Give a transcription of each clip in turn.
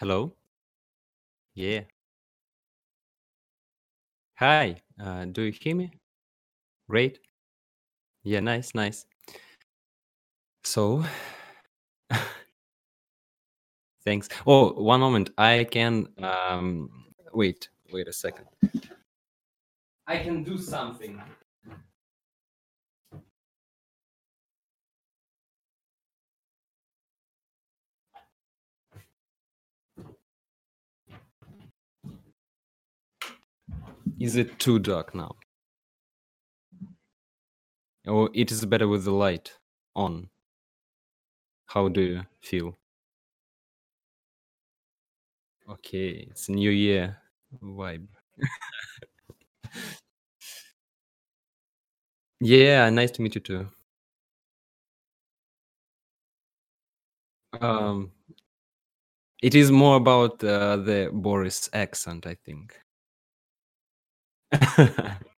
Hello. Yeah. Hi. Uh, do you hear me? Great. Yeah, nice, nice. So, thanks. Oh, one moment. I can um wait, wait a second. I can do something. Is it too dark now? Or it is better with the light on? How do you feel? Okay, it's New Year vibe. Yeah, nice to meet you too. Um, it is more about uh, the Boris accent, I think.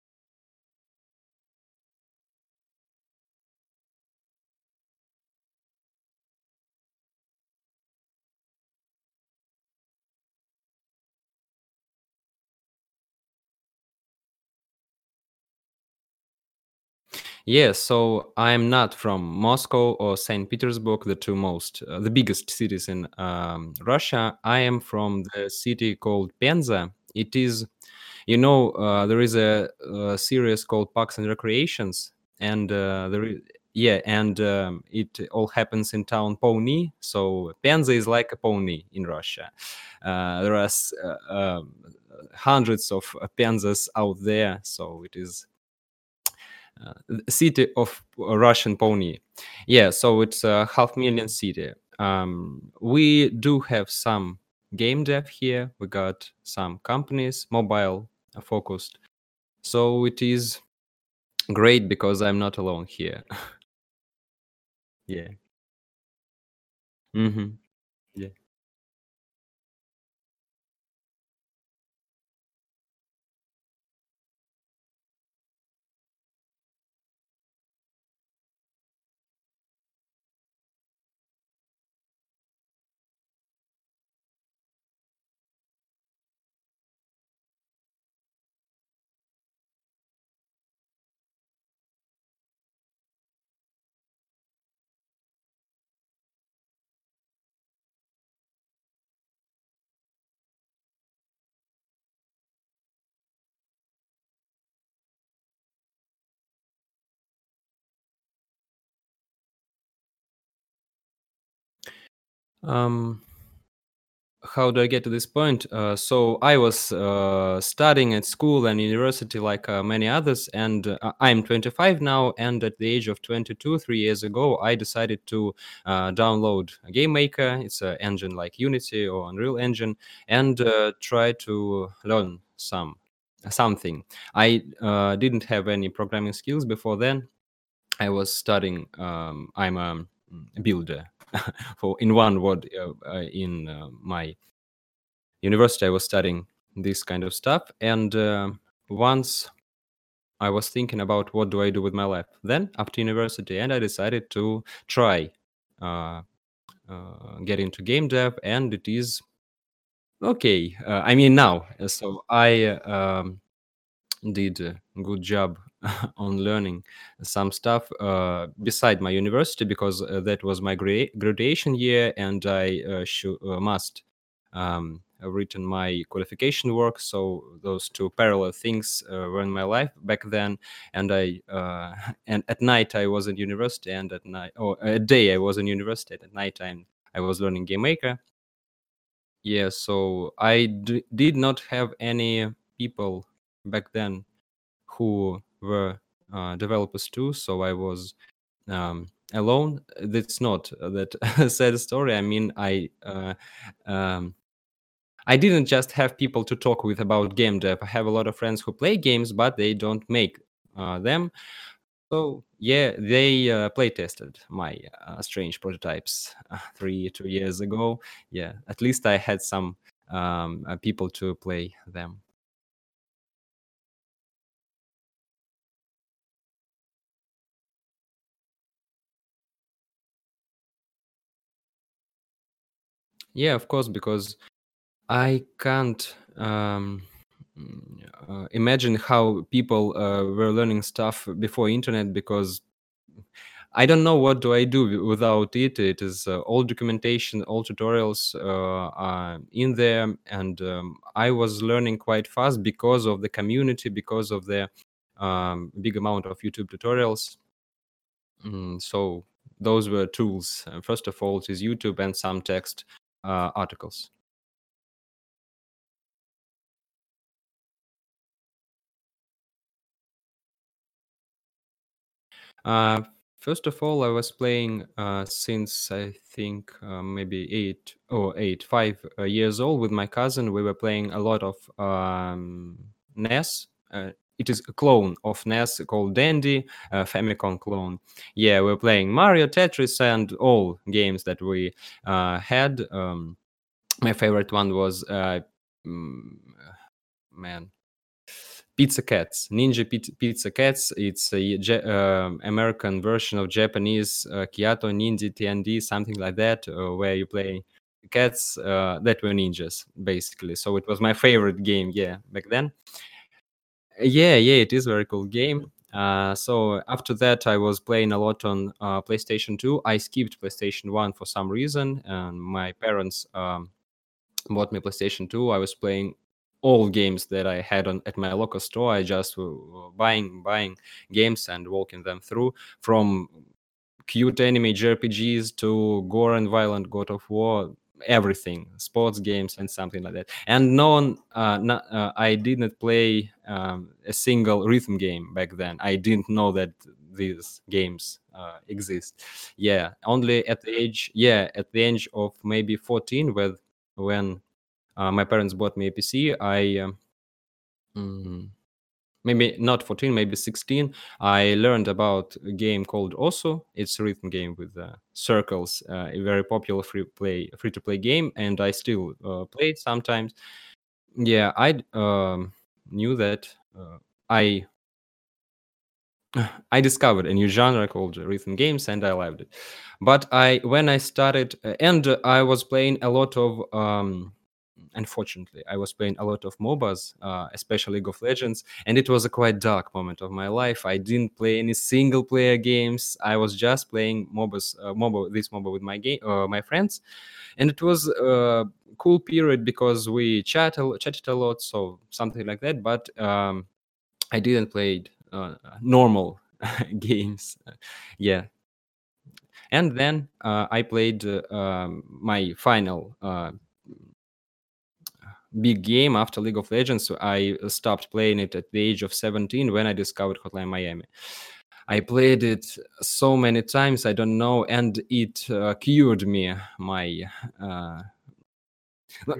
Yes, so I'm not from Moscow or Saint Petersburg, the two most, uh, the biggest cities in um, Russia. I am from the city called Penza. It is, you know, uh, there is a, a series called Parks and Recreations, and uh, there is, yeah, and um, it all happens in town Pawnee. So Penza is like a Pawnee in Russia. Uh, there are uh, um, hundreds of uh, Penzas out there, so it is uh, city of Russian Pawnee. Yeah, so it's a half million city. Um, we do have some game dev here. We got some companies, mobile focused. So it is great because I'm not alone here. yeah. hmm Um, how do I get to this point? Uh, so I was uh, studying at school and university like uh, many others, and uh, I'm 25 now. And at the age of 22, three years ago, I decided to uh, download a Game Maker. It's an engine like Unity or Unreal Engine, and uh, try to learn some something. I didn't have any programming skills before then. I was studying. Um, I'm a builder. For in one word, uh, uh, in uh, my university, I was studying this kind of stuff, and once I was thinking about what do I do with my life. Then after university, and I decided to try get into game dev, and it is okay. Uh, I mean now, so I um, did a good job on learning some stuff uh, beside my university because uh, that was my gra- graduation year and I uh, shou- uh, must um, have written my qualification work. So those two parallel things uh, were in my life back then. And I uh, and at night I was in university, and at night or at day I was in university. At night time I was learning Game Maker. Yeah, so I d- did not have any people back then who were uh, developers too. So I was um, alone. That's not that sad story. I mean, I uh, um, I didn't just have people to talk with about game dev. I have a lot of friends who play games, but they don't make uh, them. So yeah, they uh, play tested my uh, strange prototypes uh, three two years ago. Yeah, at least I had some um, uh, people to play them. Yeah, of course, because I can't um, uh, imagine how people uh, were learning stuff before internet because I don't know what do I do without it. It is uh, all documentation, all tutorials uh, are in there, and um, I was learning quite fast because of the community, because of the um, big amount of YouTube tutorials. Mm, so those were tools. Uh, first of all, it is YouTube and some text articles. Uh, first of all, I was playing uh, since I think uh, maybe eight or eight, five uh, years old with my cousin. We were playing a lot of um, NES. Uh, it is a clone of NES called Dendy, Famicom clone. Yeah, we we're playing Mario, Tetris, and all games that we uh, had. Um, my favorite one was uh, mm, man Pizza Cats, Ninja Pizza, Cats. It's a um American version of Japanese uh, Kyoto Ninja TND, something like that, uh, where you play cats uh, that were ninjas, basically. So it was my favorite game, yeah, back then. Yeah, yeah, it is a very cool game. Uh, so after that, I was playing a lot on uh, PlayStation 2. I skipped PlayStation 1 for some reason, and my parents um, bought me PlayStation 2. I was playing all games that I had on at my local store. I just buying buying games and walking them through from cute anime JRPGs to gore and violent God of War, everything, sports games and something like that. And no uh, not, uh, I didn't play um, a single rhythm game back then. I didn't know that these games uh, exist. Yeah, only at the age, yeah, at the age of maybe 14, with when uh, my parents bought me a PC. I um, mm, maybe not 14, maybe 16. I learned about a game called Osu. It's a rhythm game with uh, circles, uh, a very popular free play, free to play game, and I still uh, play it sometimes. Yeah, I um, knew that uh, I I discovered a new genre called rhythm games, and I loved it. But I when I started, uh, and I was playing a lot of um, unfortunately i was playing a lot of mobas uh, especially league of legends and it was a quite dark moment of my life. I didn't play any single player games. I was just playing mobas uh, moba this moba with my game uh, my friends. And it was a cool period because we chat chatted a lot so something like that but um, i didn't play uh, normal games. Yeah. And then uh, i played uh, um, my final uh, big game after League of Legends. I stopped playing it at the age of 17 when I discovered Hotline Miami. I played it so many times, I don't know, and it uh, cured me my. Uh,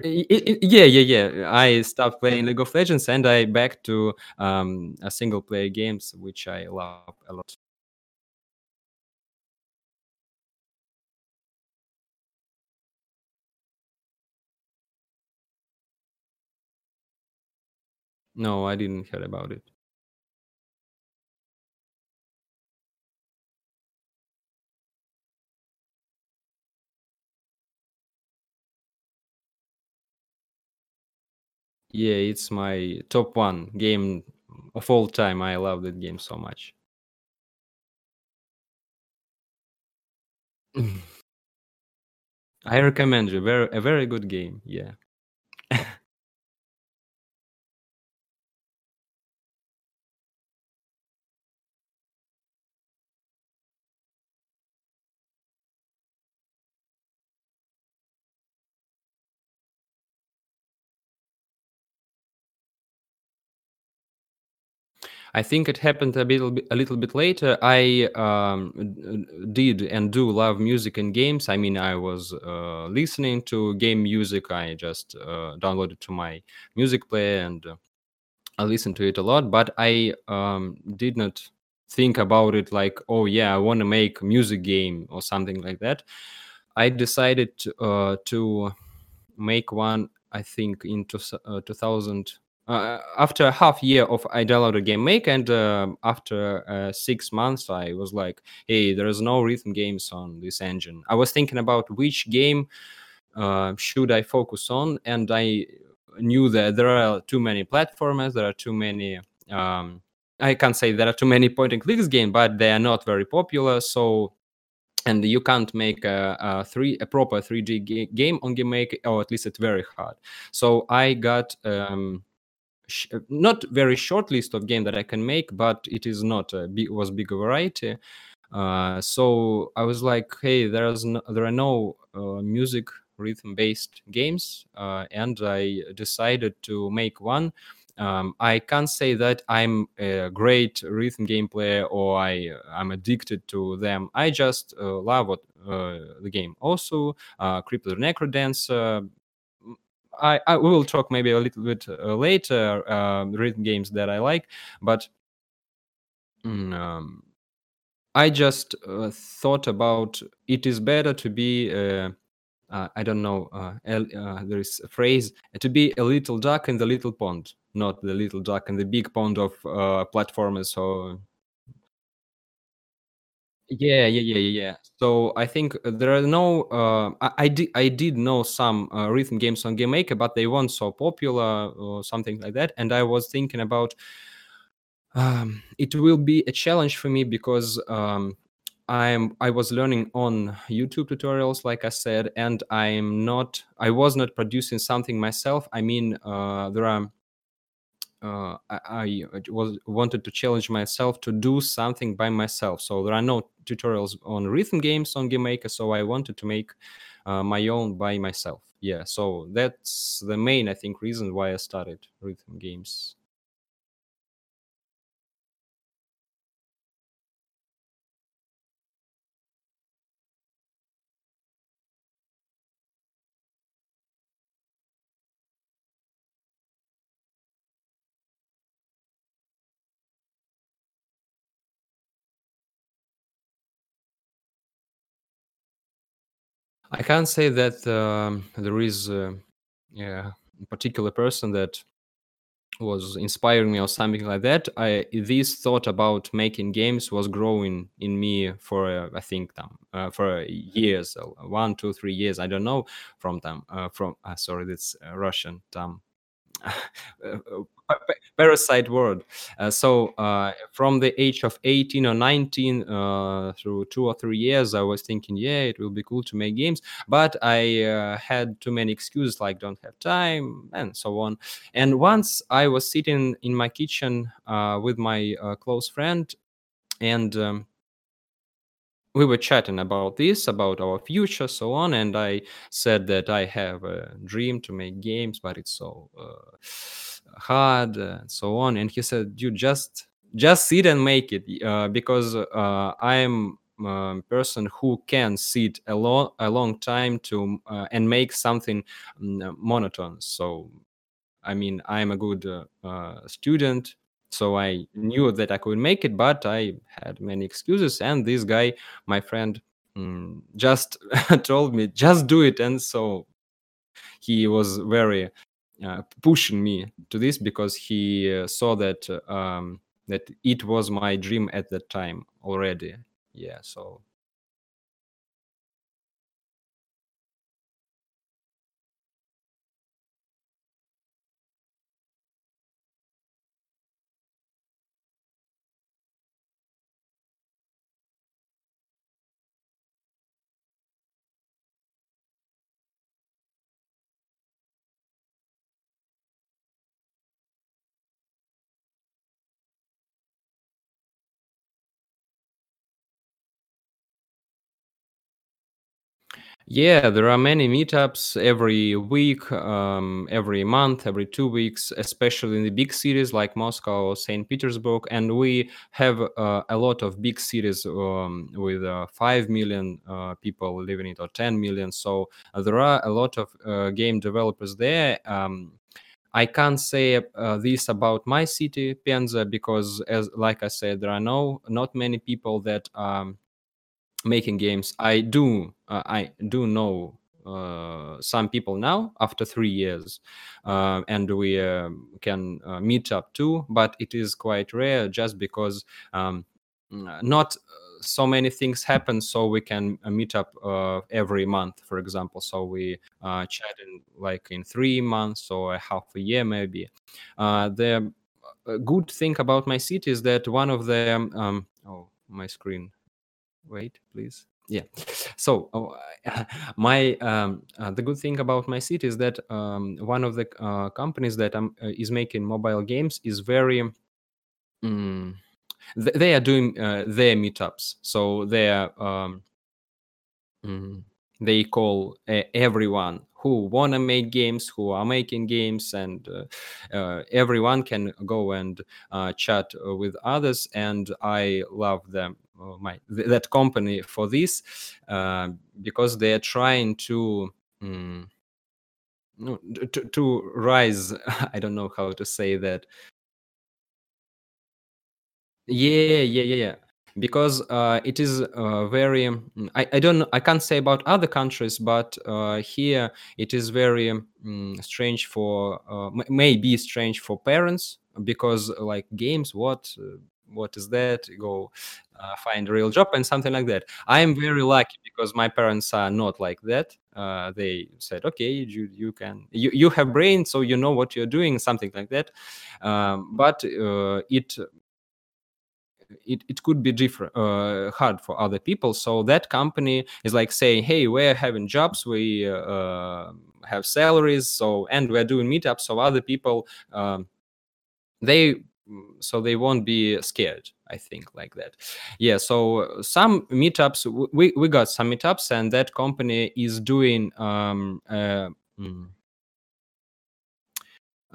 it, it, yeah, yeah, yeah. I stopped playing League of Legends and I back to um, single player games, which I love a lot. No, I didn't hear about it. Yeah, it's my top one game of all time. I love that game so much. I recommend you. Very a very good game. Yeah. I think it happened a little bit, a little bit later. I um, did and do love music and games. I mean, I was uh, listening to game music. I just uh, downloaded to my music player and uh, I listened to it a lot. But I um, did not think about it like, oh yeah, I want to make a music game or something like that. I decided to, uh, to make one. I think in two, uh, 2000 uh, after a half year of I downloaded Game Make, and uh, after uh, six months, I was like, "Hey, there is no rhythm games on this engine." I was thinking about which game uh, should I focus on, and I knew that there are too many platformers, there are too many. Um, I can't say there are too many point and clicks game, but they are not very popular. So and you can't make a, a three a proper 3D ga- game on game GameMaker, or at least it's very hard. So I got um, sh- not very short list of game that I can make, but it is not a big was big variety. Uh, so I was like, hey, there's no, there are no uh, music rhythm based games, uh, and I decided to make one um, I can't say that I'm a great rhythm game player or I I'm addicted to them. I just uh, love what, uh, the game. Also, uh, Crypto Necrodancer. I, I will talk maybe a little bit uh, later uh, rhythm games that I like, but mm, um, I just uh, thought about it is better to be uh, uh, I don't know, uh, uh, there is a phrase to be a little duck in the little pond, not the little duck in the big pond of platformers. So yeah, yeah, yeah, yeah. So I think there are no. Uh, I, I did I did know some uh, rhythm games on game maker but they weren't so popular or something like that. And I was thinking about um, it will be a challenge for me because um, I'm I was learning on YouTube tutorials, like I said, and I'm not I was not producing something myself. I mean, uh, there are uh, I, I was wanted to challenge myself to do something by myself. So there are no tutorials on rhythm games on GameMaker. So I wanted to make uh, my own by myself. Yeah. So that's the main I think reason why I started rhythm games. I can't say that um, there is uh, yeah, a particular person that was inspiring me or something like that. I this thought about making games was growing in me for uh, I think um, uh, for years, uh, one, two, three years. I don't know from them. Uh, from uh, sorry, that's Russian. Um, parasite world. Uh, so uh, from the age of 18 or 19 uh, through two or three years, I was thinking, yeah, it will be cool to make games. But I uh, had too many excuses like don't have time and so on. And once I was sitting in my kitchen uh, with my uh, close friend and um, we were chatting about this, about our future, so on, and I said that I have a dream to make games, but it's so uh, hard uh, and so on. And he said, "You just just sit and make it, uh, because uh, I'm." a person who can sit a long a long time to uh, and make something mm, monotone so i mean i'm a good uh, student so I knew that I could make it, but I had many excuses. And this guy, my friend, mm, just told me, just do it. And so he was very uh, pushing me to this because he uh, saw that um, that it was my dream at that time already. Yeah. So Yeah, there are many meetups every week, um, every month, every two weeks, especially in the big cities like Moscow or St. Petersburg. And we have uh, a lot of big cities um, with uh, 5 million uh, people living in it or 10 million. So uh, there are a lot of uh, game developers there. Um, I can't say uh, this about my city, Penza, because as like I said, there are no not many people that um, making games i do uh, i do know uh, some people now after three years uh, and we um, can uh, meet up too but it is quite rare just because um, not so many things happen, so we can uh, meet up uh, every month, for example. So we uh, chat in like in three months or a half a year, maybe. Uh, the uh, good thing about my city is that one of the um, um, oh my screen wait please. Yeah. So oh, my um, uh, the good thing about my city is that um, one of the uh, companies that um, uh, is making mobile games is very mm, th- they are doing uh, their meetups. So they are um, mm, they call uh, everyone who want to make games who are making games and uh, uh, everyone can go and uh, chat uh, with others and i love them. uh, my th- that company for this uh, because they are trying to no, to, to rise i don't know how to say that Yeah, yeah, yeah, yeah. Because uh, it is uh, very. mm, I, I don't know. I can't say about other countries, but uh, here it is very um, strange for uh, m- maybe strange for parents because uh, like games, what uh, what is that? Go uh, find a real job and something like that. I am very lucky because my parents are not like that. Uh, they said, okay, you you can you you have brain, so you know what you're doing, something like that. Um, but uh, it it, it could be different uh, hard for other people so that company is like saying hey we're having jobs we uh, have salaries so and we're doing meetups so other people um, they so they won't be scared i think like that. Yeah so some meetups we, we got some meetups and that company is doing um, uh, mm,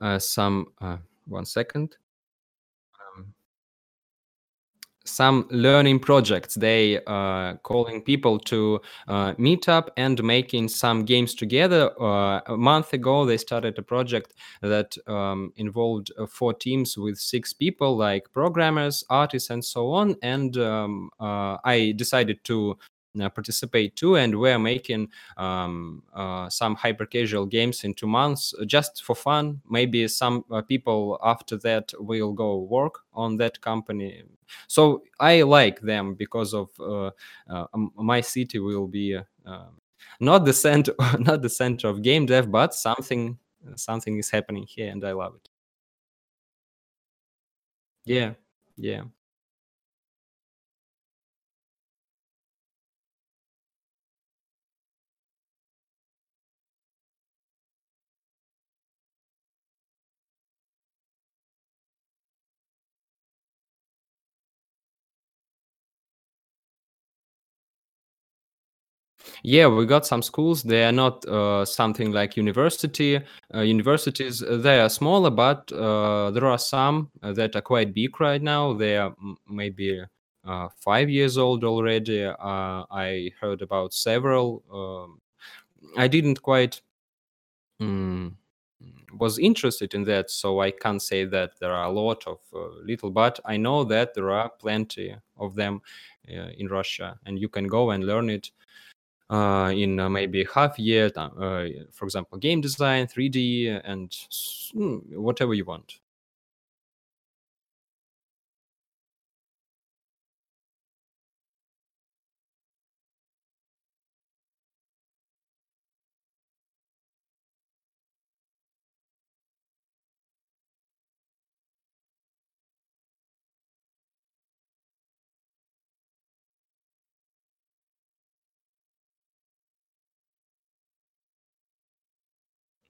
uh, some uh, one second um, some learning projects. They uh, calling people to uh, meet up and making some games together. Uh, a month ago they started a project that um, involved uh, four teams with six people like programmers artists and so on. And um, uh, i decided to participate too and we're making um, uh, some hyper casual games in two months uh, just for fun. Maybe some uh, people after that will go work on that company. So i like them because of uh, uh, my city will be uh, um, not the center not the center of game dev but something something is happening here and i love it. Yeah yeah Yeah, we got some schools. They are not uh, something like university. Uh, universities uh, they are smaller, but uh, there are some uh, that are quite big right now. They are maybe uh, five years old already. I heard about several. Um, I didn't quite mm, was interested in that, so I can't say that there are a lot of little, but I know that there are plenty of them in Russia, and you can go and learn it uh, in uh, maybe half year, uh, for example, game design, 3D, and mm, whatever you want.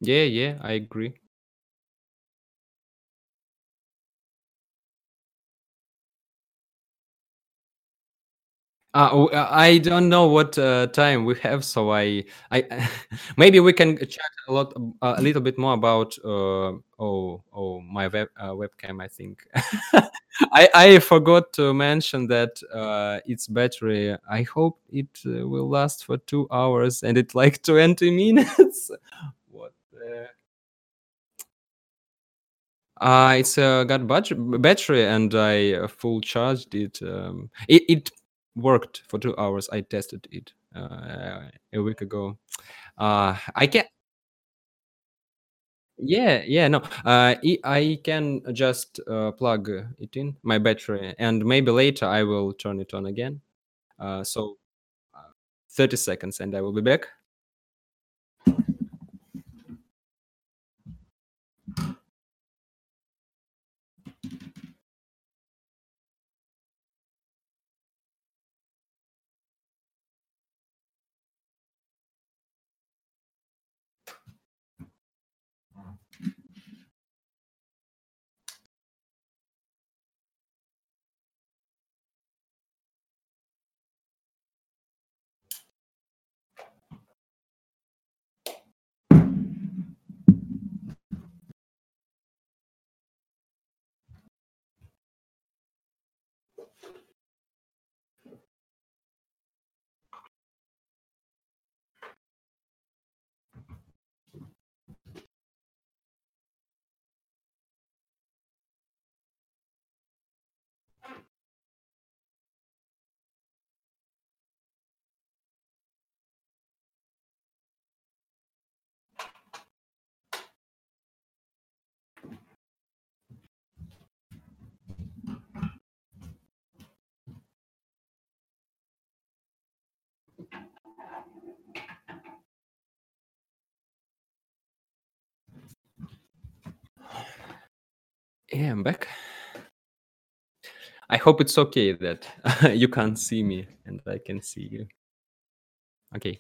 Yeah, yeah, I agree. Uh, uh, I don't know what uh, time we have, so I, I maybe we can chat a lot, uh, a little bit more about. Uh, oh, oh, my web uh, webcam. I think I I forgot to mention that uh, its battery. I hope it uh, will last for two hours, and it like twenty minutes. Uh, it's uh, got budget, battery, and I uh, full charged it. Um, it. It worked for two hours. I tested it uh, a week ago. Uh, I can. Yeah, yeah. No, uh, I can just uh, plug it in my battery, and maybe later I will turn it on again. Uh, so uh, 30 seconds and I will be back. Yeah, I'm back. I hope it's okay that you can't see me and I can see you. Okay.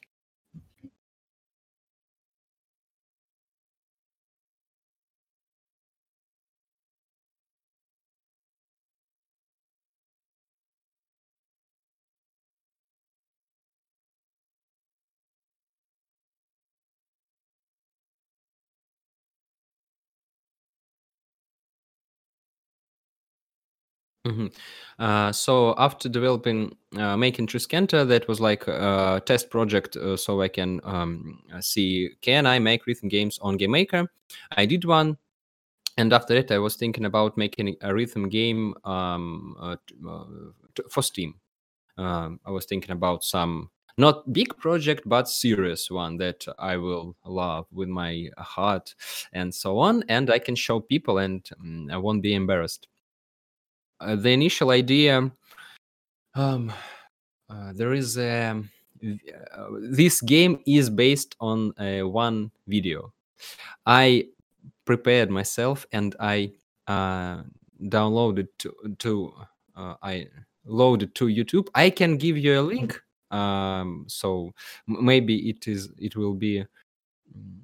Mhm. Uh, so after developing, uh, making Triskenta, that was like a test project, uh, so I can um, see can I make rhythm games on GameMaker. I did one, and after that, I was thinking about making a rhythm game um, uh, uh, t- for Steam. Um, I was thinking about some not big project, but serious one that I will love with my heart and so on, and I can show people, and mm, I won't be embarrassed uh, the initial idea um uh, there is a v- uh, this game is based on one video. I prepared myself and i uh, downloaded to, to i loaded to youtube. I can give you a link um so maybe it is it will be mm,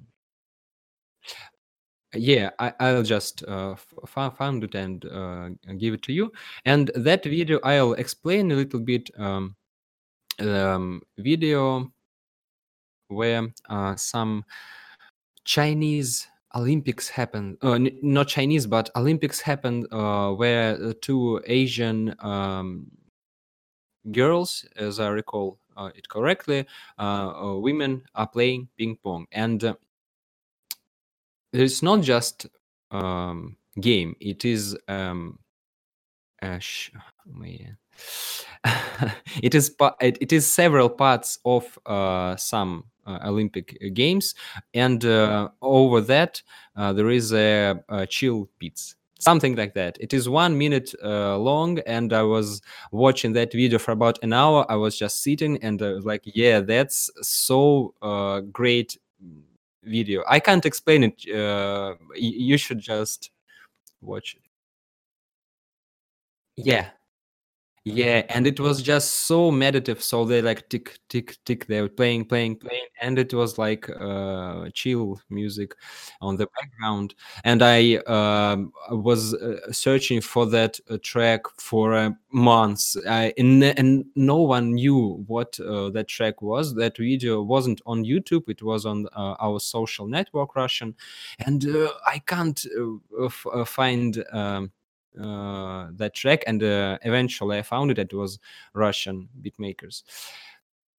yeah I, i'll just uh, f- found it and uh, give it to you. And that video i'll explain a little bit um, um video where uh, some chinese olympics happened uh, n- not chinese but olympics happened uh, where two asian um, girls as i recall uh, it correctly uh, uh, women are playing ping pong. And uh, it's not just um, game it is um, a sh- oh, it is pa- it, it is several parts of uh, some uh, olympic games and uh, over that uh, there is a, a chill pits something like that. It is one minute uh, long and i was watching that video for about an hour. I was just sitting and like yeah that's so uh, great video. I can't explain it uh, you should just watch it. Yeah Yeah, and it was just so meditative. So they like tick, tick, tick. They were playing, playing, playing, and it was like uh, chill music on the background. And I um, was uh, searching for that uh, track for uh, months, and, and no one knew what uh, that track was. That video wasn't on YouTube; it was on uh, our social network, Russian, and uh, I can't f- find. Um, uh, that track and uh, eventually i found it it was russian beatmakers.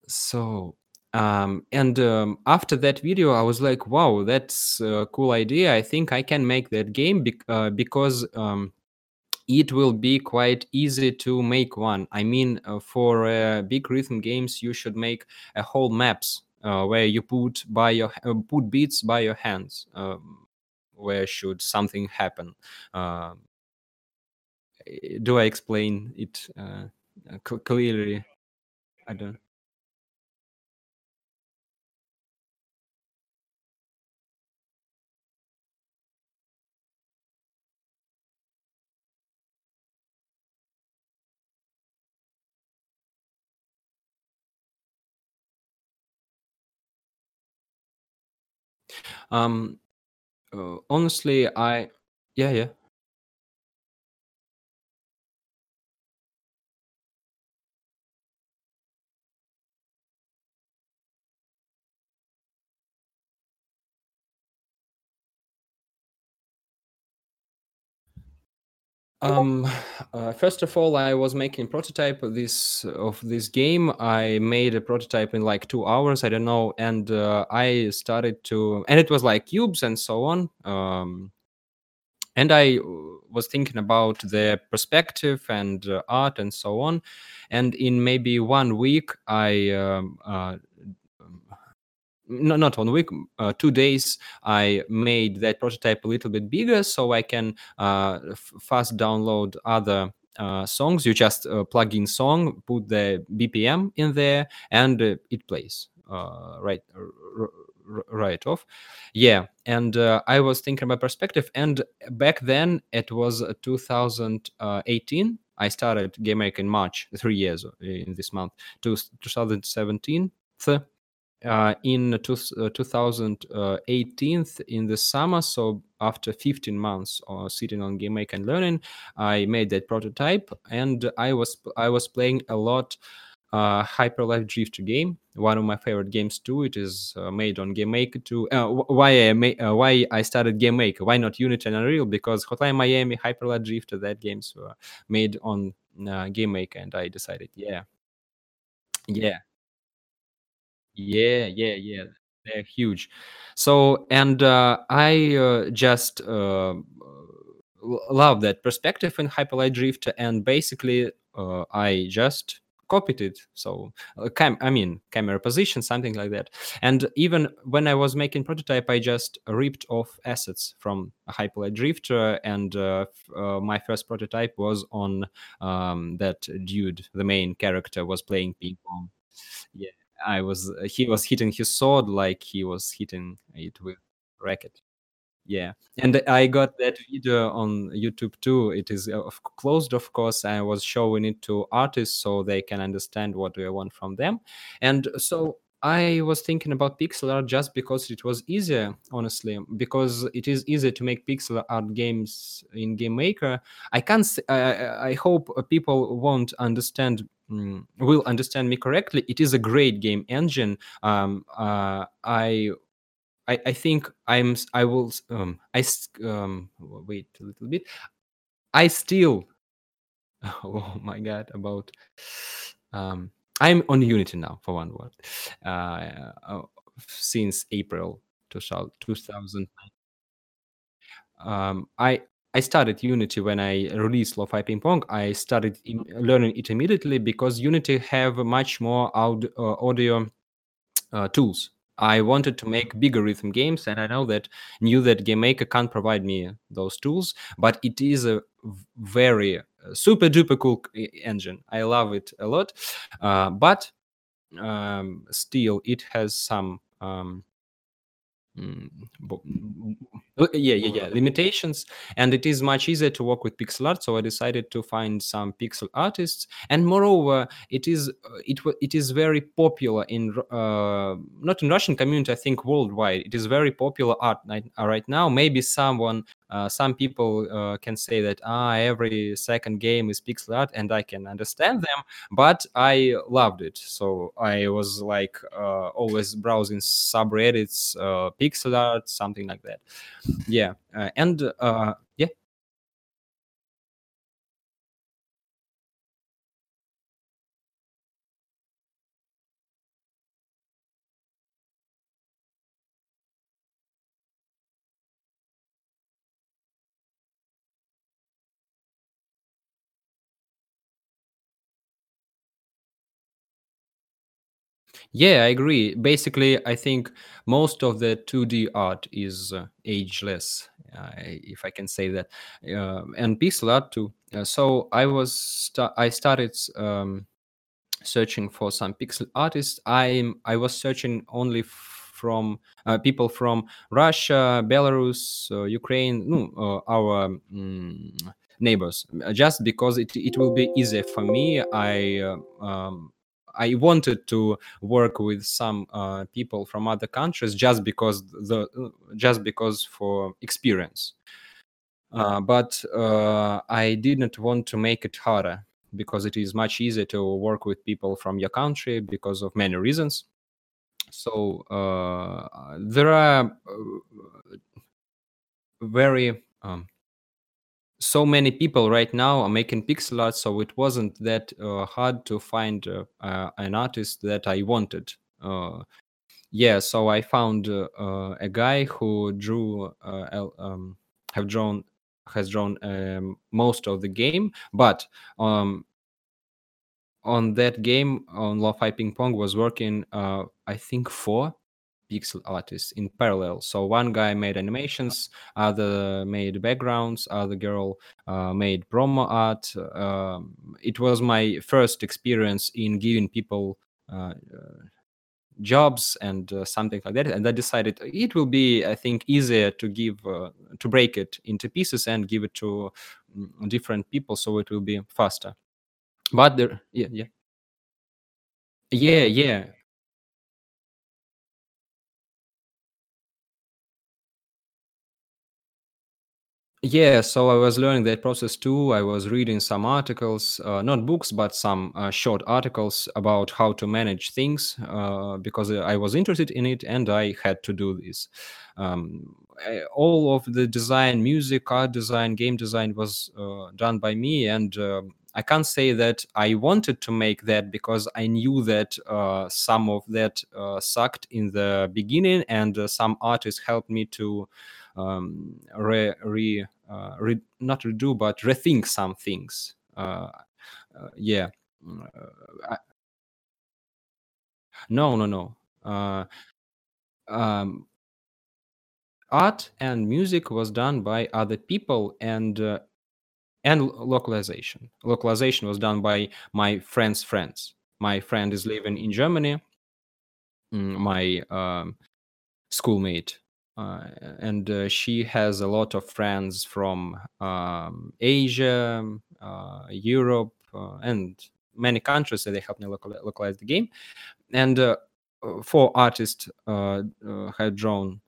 So um and um, after that video i was like wow that's a cool idea. I think i can make that game bec- uh, because um it will be quite easy to make one. I mean uh, for uh, big rhythm games you should make a whole maps uh, where you put by your uh, put beats by your hands um, where should something happen. Uh, do I explain it uh, uh, clearly? I don't. Um, uh, honestly, I yeah, yeah. Um, uh, first of all, I was making prototype of this of this game. I made a prototype in like two hours. I don't know, and uh, I started to, and it was like cubes and so on. Um, and I was thinking about the perspective and uh, art and so on. And in maybe one week, I um, uh, no, not one week, uh, two days, I made that prototype a little bit bigger so I can uh, f- fast download other uh, songs. You just uh, plug in song, put the BPM in there, and uh, it plays uh, right r- r- right off. Yeah, and I was thinking about perspective, and back then it was uh, 2018. I started Game in March, three years in this month, to 2017 uh, in two, uh, 2018 in the summer so after 15 months uh, sitting on GameMaker and learning i made that prototype and i was i was playing a lot uh, Hyperlight Drifter game, one of my favorite games too. It is uh, made on GameMaker too. Uh, why I ma- uh, why I started GameMaker? Why not Unity and Unreal? Because Hotline Miami, Hyperlight Drifter, that games were made on uh, GameMaker, and I decided, yeah, yeah, yeah, yeah, yeah. They're huge. So, and uh, I uh, just uh, love that perspective in Hyperlight Drift, and basically, uh, I just copied it. So, uh, cam- I mean, camera position, something like that. And even when I was making prototype, I just ripped off assets from Hyperlight Drifter, and uh, f- uh, my first prototype was on um, that dude, the main character, was playing ping pong. Yeah, I was uh, he was hitting his sword like he was hitting it with racket. Yeah, and I got that video on YouTube too. It is uh, closed, of course. I was showing it to artists so they can understand what I want from them, and so I was thinking about pixel art just because it was easier, honestly, because it is easier to make pixel art games in Game Maker. I can't. I hope uh, people won't understand. mm, will understand me correctly. It is a great game engine. Um, uh, I I, I think I'm I will um I um wait a little bit. I still oh my god about um I'm on Unity now for one word. Uh, uh since April 2000, 2000 um I I started Unity when I released Lo-Fi Ping Pong. I started im- learning it immediately because Unity have much more aud- uh, audio uh, tools. I wanted to make bigger rhythm games, and I know that knew that GameMaker can't provide me those tools, but it is a very uh, super duper cool engine. I love it a lot, uh, but um, still, it has some um, yeah, yeah, yeah. Limitations, and it is much easier to work with pixel art. So I decided to find some pixel artists, and moreover, it is uh, it it is very popular in uh, not in Russian community. I think worldwide, it is very popular art right, uh, now. Maybe someone, some people uh, can say that ah, every second game is pixel art, and I can understand them but I loved it. So I was like uh, always browsing subreddits, uh, pixel art, something like that. Yeah, uh, and uh, yeah, I agree. Basically, I think most of the 2D art is uh, ageless, uh, if I can say that, uh, and pixel art too. Uh, so I was I started. Um, searching for some pixel artists. I'm I was searching only from uh, people from Russia, Belarus, uh, Ukraine, no, our mm, neighbors, just because it it will be easier for me. I um, I wanted to work with some uh, people from other countries just because the just because for experience. Uh, but uh, I didn't want to make it harder because it is much easier to work with people from your country because of many reasons. So uh, there are uh, very um, so many people right now are making pixel art, so it wasn't that uh, hard to find uh, uh, an artist that I wanted. Uh, yeah, so I found uh, a guy who drew um, have drawn has drawn um, most of the game, but um, on that game on Lo-Fi Ping Pong was working I think four pixel artists in parallel. So one guy made animations, other made backgrounds, other girl uh, made promo art. Um, it was my first experience in giving people uh, uh, jobs and uh, something like that and i decided it will be i think easier to give uh, to break it into pieces and give it to mm, different people so it will be faster but there yeah yeah yeah yeah Yeah, so I was learning that process too. I was reading some articles, uh, not books, but some uh, short articles about how to manage things uh, because I was interested in it and I had to do this. Um, I- all of the design, music, art design, game design was uh, done by me. And um I can't say that I wanted to make that because I knew that uh, some of that uh, sucked in the beginning and uh, some artists helped me to um, re, re, uh, re, not redo but rethink some things. Uh, uh, yeah, Mm, uh, I, no, no, no. Uh, um, art and music was done by other people, and and localization. Localization was done by my friend's friends. My friend is living in Germany. Mm, My um, schoolmate, and uh, she has a lot of friends from um, Asia, uh, Europe, uh, and many countries that they help me local- localize the game. And uh, uh, four artists uh, uh, had drawn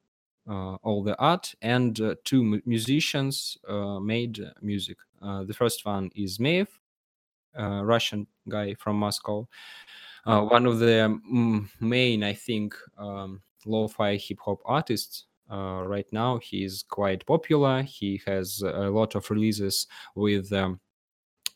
uh, all the art, and uh, two mu- musicians uh, made uh, music. Uh, the first one is Mev, a Russian guy from Moscow, uh, one of the mm, main, I think, um, lo-fi hip hop artists uh, right now. He's quite popular. He has a lot of releases with um,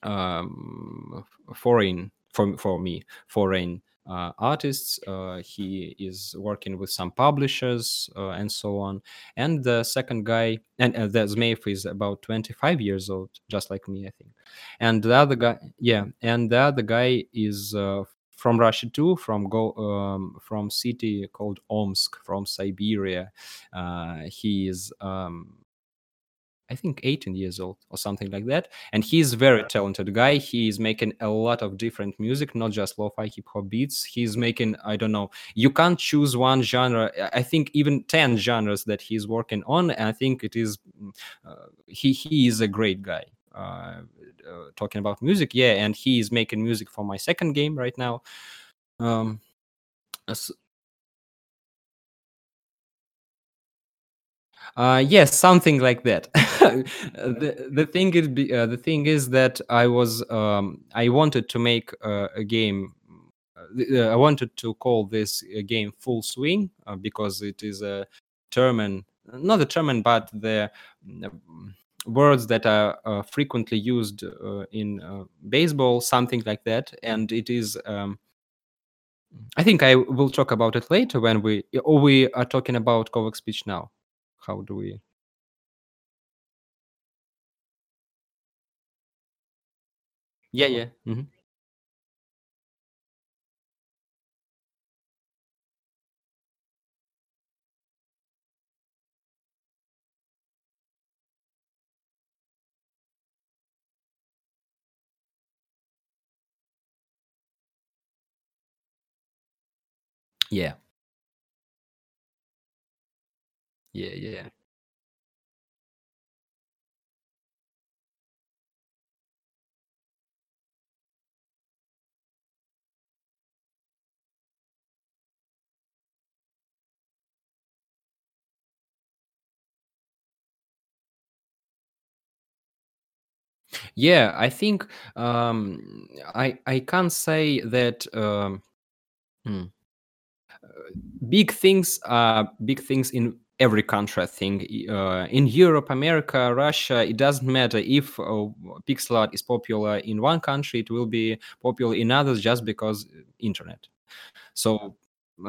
um, foreign for for me foreign uh, artists. Uh, he is working with some publishers uh, and so on. And the second guy, and uh, the Zmeyev is about 25 years old, just like me, I think. And the other guy, yeah, and the other guy is uh, from Russia too, from go um, from city called Omsk, from Siberia. Uh, he is. Um, I think 18 years old or something like that. And he's very talented guy. He is making a lot of different music, not just lo-fi hip hop beats. He's making, I don't know, you can't choose one genre. I think even 10 genres that he's working on. And I think it is, mm, uh, he, he is a great guy. Uh, talking about music, yeah, and he is making music for my second game right now. Um, Uh, yes, something like that. the the thing is uh, the thing is that I was um, I wanted to make uh, a game. Uh, uh, I wanted to call this game Full Swing uh, because it is a German, not a German, but the words that are uh, frequently used uh, in uh, baseball, something like that, and it is. Um, I think I will talk about it later when we or we are talking about Kovac speech now. How do we? Yeah, yeah. Mhm. Yeah. Yeah, yeah. Yeah, I think um, I I can't say that um, hmm, big things are big things in every country. I think uh, in Europe, America, Russia, it doesn't matter if uh, pixel art is popular in one country, it will be popular in others just because uh, internet. So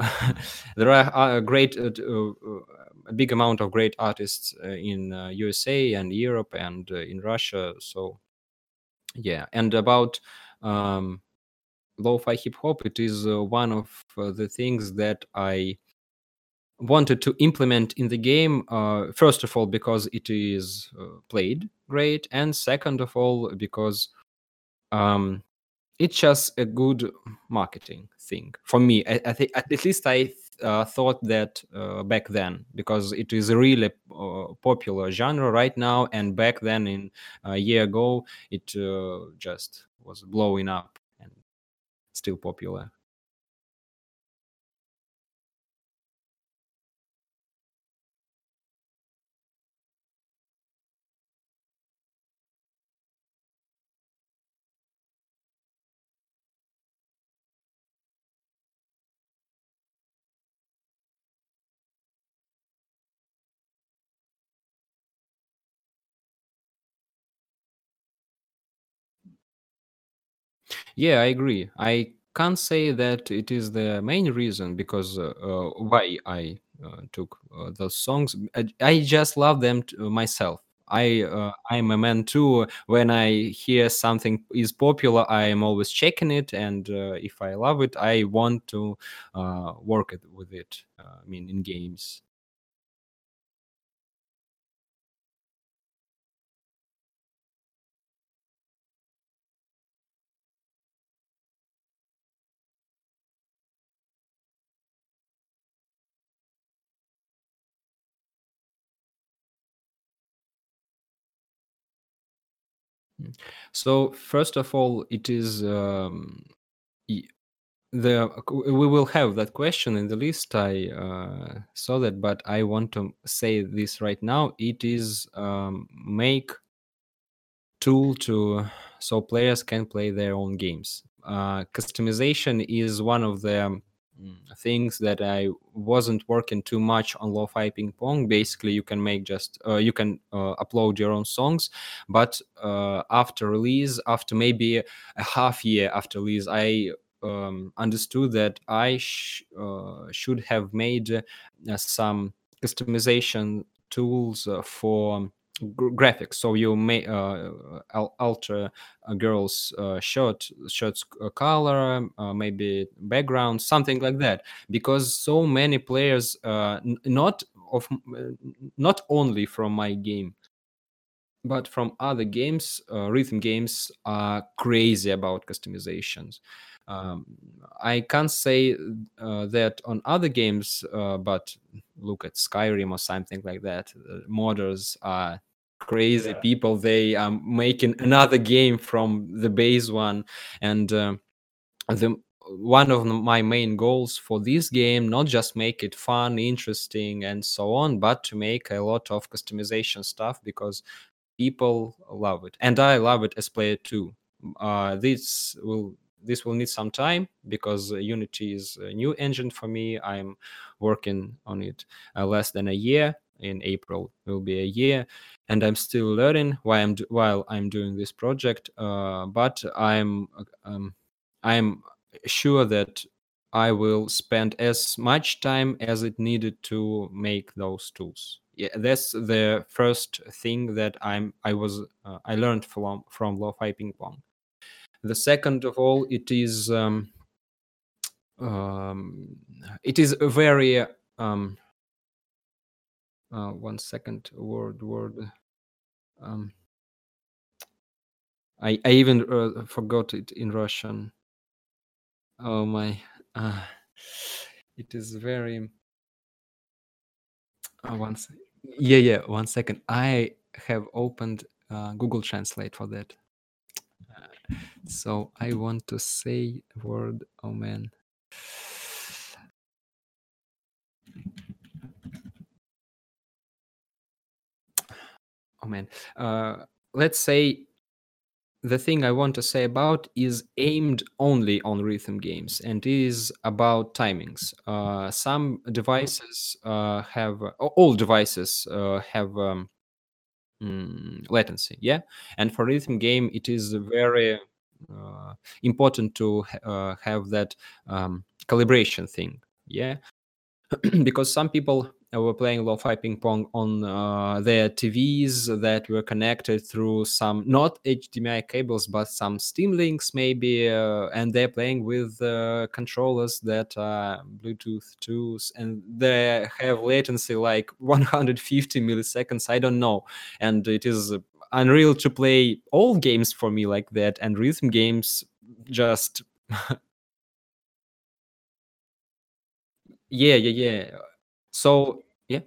there are a great, uh, t- uh, uh, a big amount of great artists uh, in uh, USA and Europe and uh, in Russia. So yeah, and about um, lo-fi hip hop, it is uh, one of uh, the things that I wanted to implement in the game. Uh, first of all, because it is uh, played great, and second of all, because um, it's just a good marketing thing for me. I, I think at least I uh, thought that uh, back then because it is a really popular genre right now, and back then, in a year ago, it just was blowing up still popular. Yeah, I agree. I can't say that it is the main reason because uh, uh, why I uh, took uh, those songs. I, I just love them t- uh, myself. I uh, I'm a man too. When I hear something is popular, I am always checking it, and if I love it, I want to work it, with it. I mean, in games. So first of all, it is um, The we will have that question in the list. I uh, saw that, but I want to say this right now. It is um, make tool to so players can play their own games. Uh, customization is one of the um, things that I wasn't working too much on lo-fi ping pong. Basically, you can make just uh, you can uh, upload your own songs, but uh, after release, after maybe a half year after release, I um, understood that I sh- uh, should have made uh, some customization tools uh, for graphics. So you may uh, alter a girl's uh, shirt shirt's uh, color uh, maybe background something like that. Because so many players uh, not of uh, not only from my game but from other games rhythm games are crazy about customizations. Um, i can't say that on other games but look at skyrim or something like that. Modders are crazy Yeah. people they are making another game from the base one. And um the one of my main goals for this game not just make it fun interesting and so on but to make a lot of customization stuff because people love it. And i love it as player too uh, this will this will need some time because uh, unity is a new engine for me. I'm working on it uh, less than a year in april will be a year and i'm still learning while i'm do- while i'm doing this project uh, but i'm um, i'm sure that I will spend as much time as it needed to make those tools. Yeah, that's the first thing that I'm I was uh, I learned from from lo-fi ping pong. The second of all, it is um, um, it is a very um, uh, one second word word um, I I even uh, forgot it in Russian. Oh my. Uh, it is very uh, one yeah yeah one second i have opened uh, google translate for that so i want to say word oh man oh man. Uh, let's say the thing I want to say about is aimed only on rhythm games and is about timings. Uh, some devices uh, have all devices uh, have um, mm, latency, yeah, and for rhythm game it is very uh, important to uh, have that um, calibration thing, yeah, because some people were playing lo-fi ping pong on uh, their TVs that were connected through some not HDMI cables but some Steam links maybe, uh, and they're playing with uh, controllers that are Bluetooth too, and they have latency like 150 milliseconds. I don't know, and it is unreal to play all games for me like that, and rhythm games just yeah yeah yeah so yeah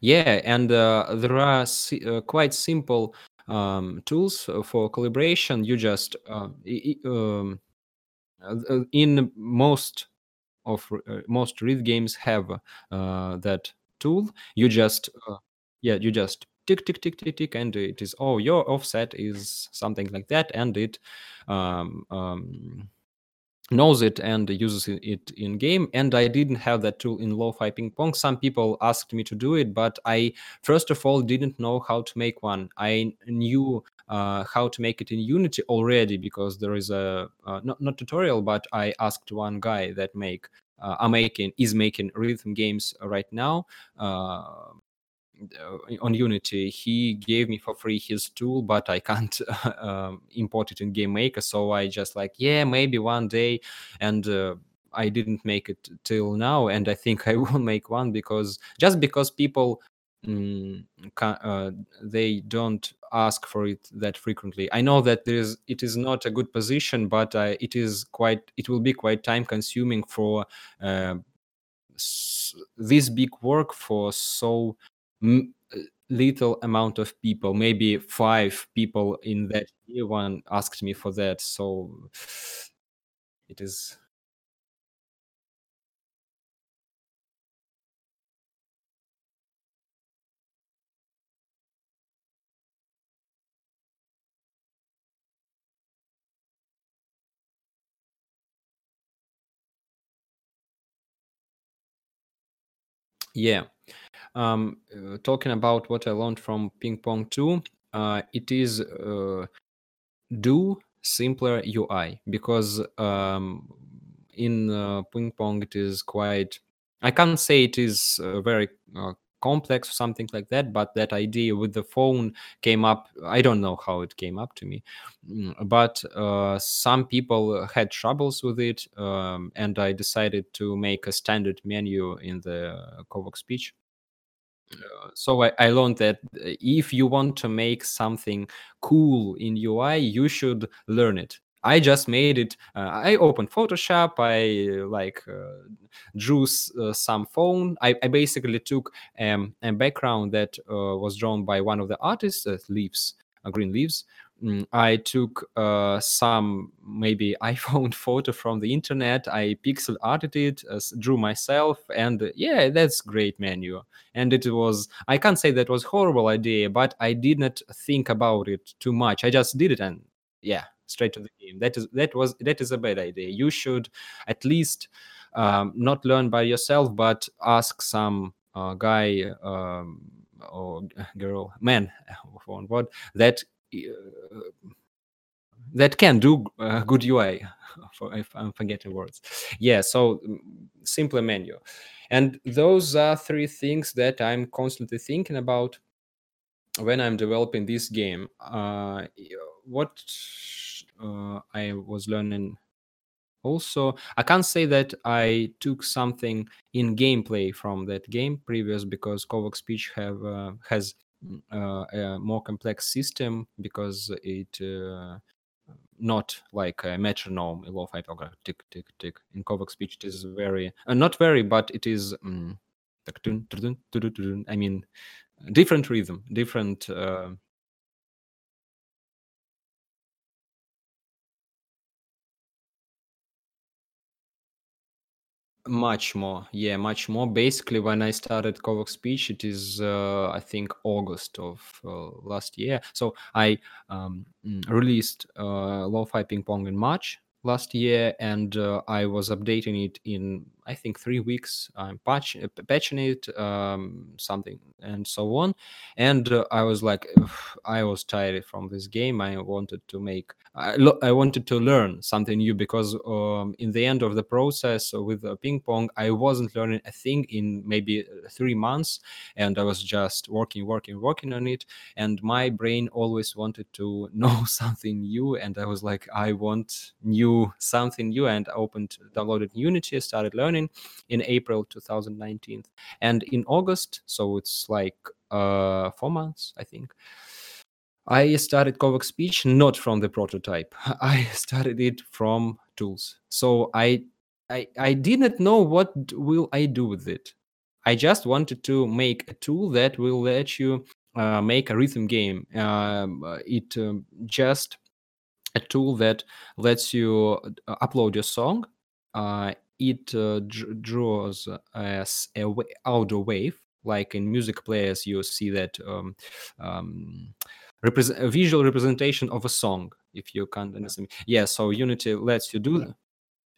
Yeah, and uh, there are si- uh, quite simple um, tools uh, for calibration. You just uh, i- um, uh, uh, in most of uh, most read games have uh, that tool. You just uh, yeah, you just tick tick tick tick tick, and it is oh your offset is something like that, and it um, um, knows it and uses it in game and i didn't have that tool in lo-fi ping pong. Some people asked me to do it but i first of all didn't know how to make one. I knew uh, how to make it in unity already because there is a uh, not, not tutorial but i asked one guy that make uh, are making is making rhythm games right now. Uh, on Unity, he gave me for free his tool, but I can't um, import it in Game Maker. So I just like, yeah, maybe one day, and uh, I didn't make it till now, and I think I will make one because just because people mm, uh, they don't ask for it that frequently. I know that there is it is not a good position, but uh, it is quite it will be quite time consuming for uh, this big work for so uh, Uh, little amount of people maybe five people in that year one asked me for that so it is yeah um uh, talking about what i learned from ping pong 2 uh it is uh, do simpler UI because um, in uh, ping pong it is quite. I can't say it is uh, very uh, complex or something like that, but that idea with the phone came up. I don't know how it came up to me, Mm, but some people had troubles with it, um, and I decided to make a standard menu in the Kovac speech so I, I learned that uh, if you want to make something cool in UI, you should learn it. I just made it. Uh, I opened Photoshop. I uh, like uh, drew uh, some phone. I, I basically took um, a background that uh, was drawn by one of the artists, leaves, green leaves. Mm, I took uh, some maybe iPhone photo from the internet. I pixel arted it, uh, drew myself, and uh, yeah, that's great menu. And it was i can't say that was horrible idea but i did not think about it too much. I just did it and yeah straight to the game. That is that was that is a bad idea. You should at least um, not learn by yourself but ask some uh, guy um, or girl man one word that uh, that can do uh, good ui for, if i'm forgetting words. Yeah so mm, simple menu. And those are three things that i'm constantly thinking about when i'm developing this game. Uh, what uh, i was learning also i can't say that i took something in gameplay from that game previous because kovac speech have uh, has uh, a more complex system because it uh, not like a metronome, a lo-fi program, tick tick tick. In Kovac speech, it is very uh, not very, but it is. Um, I mean, different rhythm, different. Uh, Much more, yeah, much more. Basically, when I started Kovac Speech, it is uh, I think August of uh, last year. So I um, mm, released uh, Lo-Fi Ping Pong in March last year, and uh, I was updating it in I think three weeks. I'm patch, patching it, um, something, and so on. And uh, I was like, I was tired from this game. I wanted to make, I, lo- I wanted to learn something new because um, in the end of the process with uh, ping pong, I wasn't learning a thing in maybe uh, three months, and I was just working, working, working on it. And my brain always wanted to know something new, and I was like, I want new something new, and I opened, downloaded Unity, started learning in April 2019, and in August, so it's like uh, four months, I think. I started Kovac Speech not from the prototype. I started it from tools. So I I, I didn't know what will I do with it. I just wanted to make a tool that will let you uh, make a rhythm game. Um, it um, just a tool that lets you uh, upload your song. Uh, it uh, dr- draws as a wa- audio wave, like in music players, you see that um, um, represent visual representation of a song. If you can't understand, me. yeah. So Unity lets you do. that.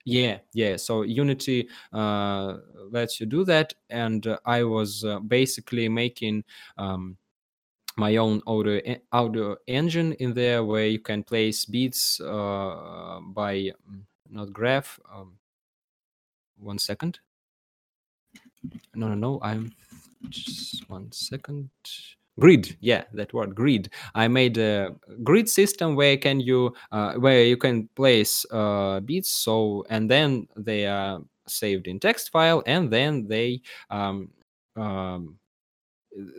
Yeah, yeah. So Unity uh, lets you do that, and uh, I was uh, basically making. Um, my own audio e- audio engine in there where you can place beats uh, by mm, not graph. Um, one second. No, no, no. I'm just one second. Grid, yeah, that word grid. I made a grid system where can you uh, where you can place uh, beats. So and then they are saved in text file, and then they um, um,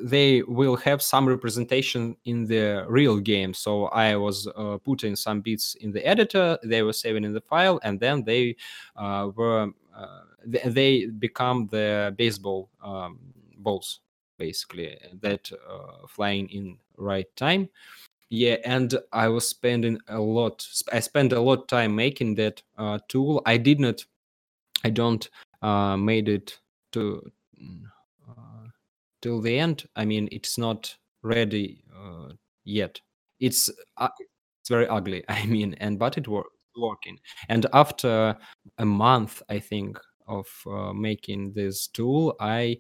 they will have some representation in the real game. So I was uh, putting some bits in the editor, they were saving in the file, and then they uh, were uh, they become the baseball um, balls basically that uh, flying in right time. Yeah, and I was spending a lot. I spent a lot time making that uh, tool. I did not. I don't uh, made it to. uh, till the end i mean it's not ready uh, yet it's it's very ugly i mean and but it works working and after a month i think of uh, making this tool i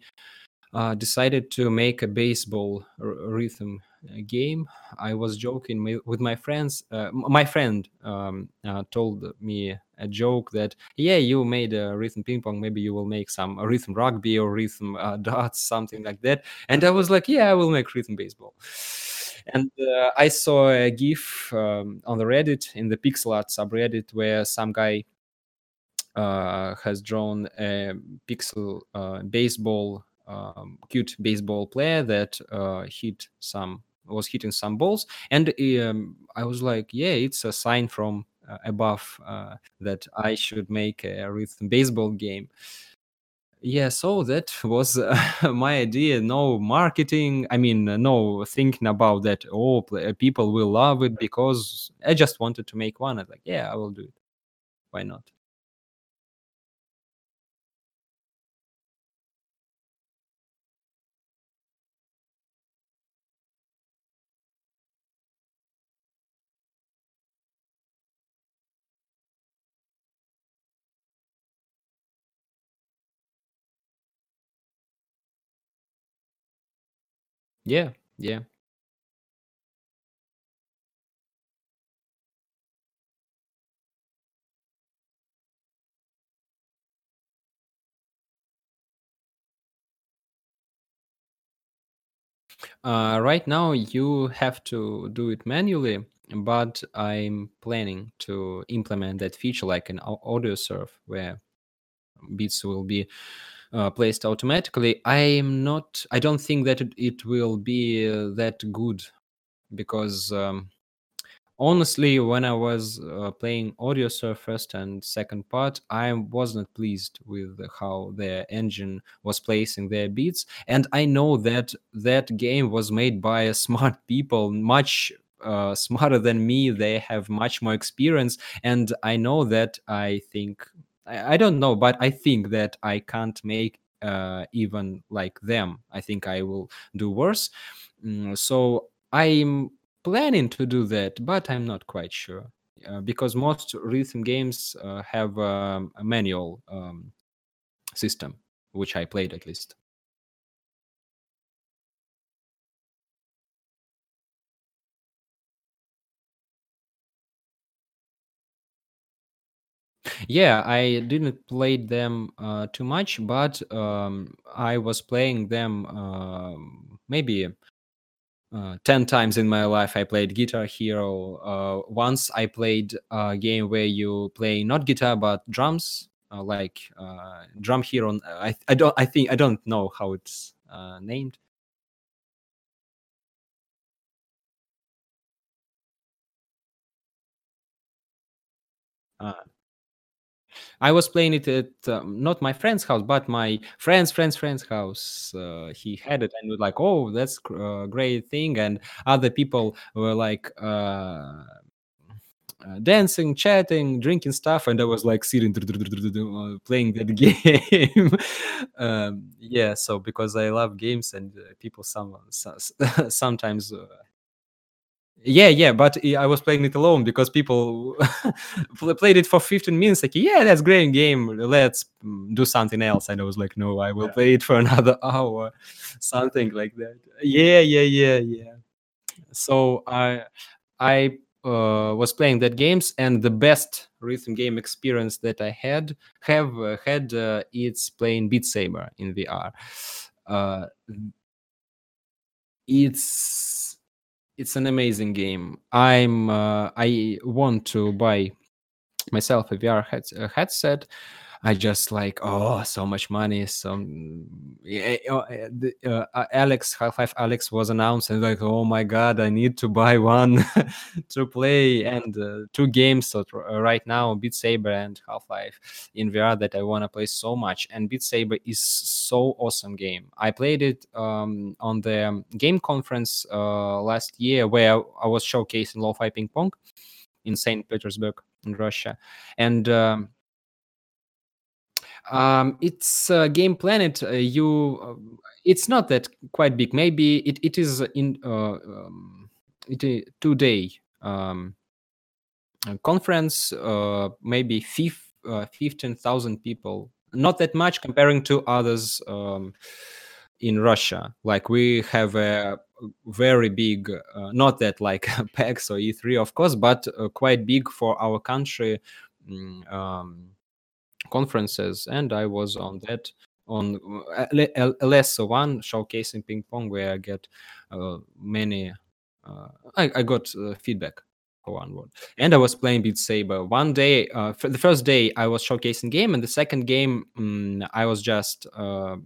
uh, decided to make a baseball r- rhythm uh, game. I was joking with my friends. Uh, my friend um, uh, told me a joke that, yeah, you made a rhythm ping pong, maybe you will make some rhythm rugby or rhythm uh, darts, something like that. And I was like, yeah, I will make rhythm baseball. And uh, I saw a GIF um, on the Reddit in the pixel art subreddit where some guy uh, has drawn a pixel uh, baseball, um, cute baseball player that uh, hit some was hitting some balls, and um, I was like, yeah, it's a sign from uh, above uh, that I should make a rhythm baseball game. Yeah, so that was uh, my idea. No marketing. I mean, uh, no thinking about that. Oh, pl- people will love it because I just wanted to make one. I was like, yeah, I will do it. Why not? Yeah, yeah. Uh, right now, you have to do it manually, but I'm planning to implement that feature like an au- Audiosurf where beats will be uh, placed automatically, I'm not. I don't think that it, it will be uh, that good because um, honestly, when I was uh, playing Audiosurf first and second part, I was not pleased with how their engine was placing their beats, and I know that that game was made by smart people, much uh, smarter than me. They have much more experience, and I know that. I think I, don't know, but I think that I can't make uh, even like them. I think I will do worse. Mm, so I'm planning to do that, but I'm not quite sure uh, because most rhythm games uh, have um, a manual um, system, which I played at least. Yeah, I didn't play them uh, too much, but um, I was playing them um, maybe uh, 10 times in my life. I played Guitar Hero. Uh, once I played a game where you play not guitar but drums, uh, like uh, Drum Hero. I, I don't I think I don't know how it's uh, named. I was playing it at um, not my friend's house, but my friend's friend's friend's house. Uh, he had it and was like, "Oh, that's a uh, great thing," and other people were like. Uh, uh, dancing, chatting, drinking stuff, and I was like sitting uh, playing that game. um, yeah, so because I love games and people some, sometimes yeah, yeah, but I was playing it alone because people played it for 15 minutes. Like, yeah, that's great game. Let's do something else. And I was like, no, I will yeah. play it for another hour, something like that. Yeah, yeah, yeah, yeah. So I, I uh, was playing that games, and the best rhythm game experience that I had have uh, had uh, it's playing Beat Saber in VR. Uh, it's it's an amazing game. I'm uh, I want to buy myself a VR head, a headset. I just like oh so much money. So yeah, oh, eh, uh, uh, Alyx Half Life Alyx was announced and like oh my god I need to buy one to play and uh, two games so uh, right now Beat Saber and Half Life in VR that I want to play so much and Beat Saber is so awesome game. I played it um, on the game conference uh, last year where I was showcasing Lo-Fi Ping Pong in St. Petersburg in Russia and. Um, um, it's uh, Game Planet. Uh, you, uh, it's not that quite big. Maybe it, it is in uh, um, it two day um, conference. Uh, maybe fif- uh, fifteen thousand people. Not that much comparing to others um, in Russia. Like we have a very big, uh, not that like PAX or E3, of course, but uh, quite big for our country. Mm, um, conferences, and I was on that on uh, less one showcasing ping pong where I get uh, many. Uh, I, I got uh, feedback for one word, and I was playing Beat Saber. One day, uh, for the first day, I was showcasing game, and the second game, um, I was just. Uh,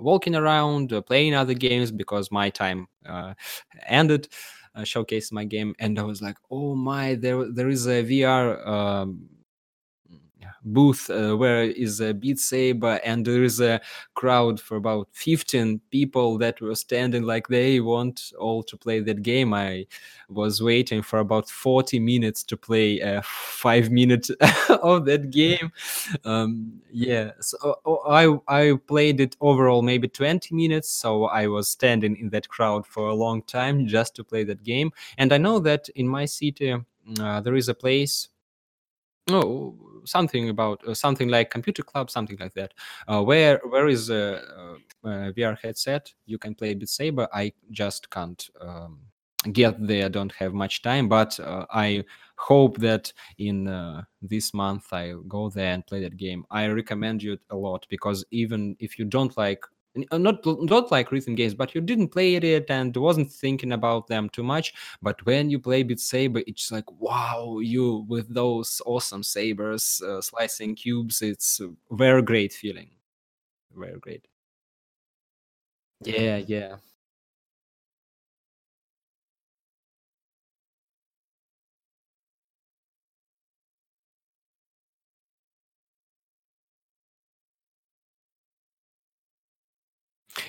walking around playing other games because my time ended showcasing my game and i was like oh my there there is a vr um, booth uh, where is a Beat Saber, and there is a crowd for about 15 people that were standing like they want all to play that game. I was waiting for about 40 minutes to play a five minute of that game. Um, yeah, so oh, I I played it overall maybe 20 minutes, so I was standing in that crowd for a long time just to play that game. And I know that in my city uh, there is a place. Oh, something about uh, something like computer club, something like that. Uh, where where is a, a, VR headset? You can play Beat Saber. I just can't um, get there. Don't have much time, but uh, I hope that in uh, this month I go there and play that game. I recommend you a lot because even if you don't like uh, Not not like rhythm games, but you didn't play it and wasn't thinking about them too much. But when you play Beat Saber, it's like wow, you with those awesome sabers uh, slicing cubes. It's a very great feeling. Very great. Yeah, yeah.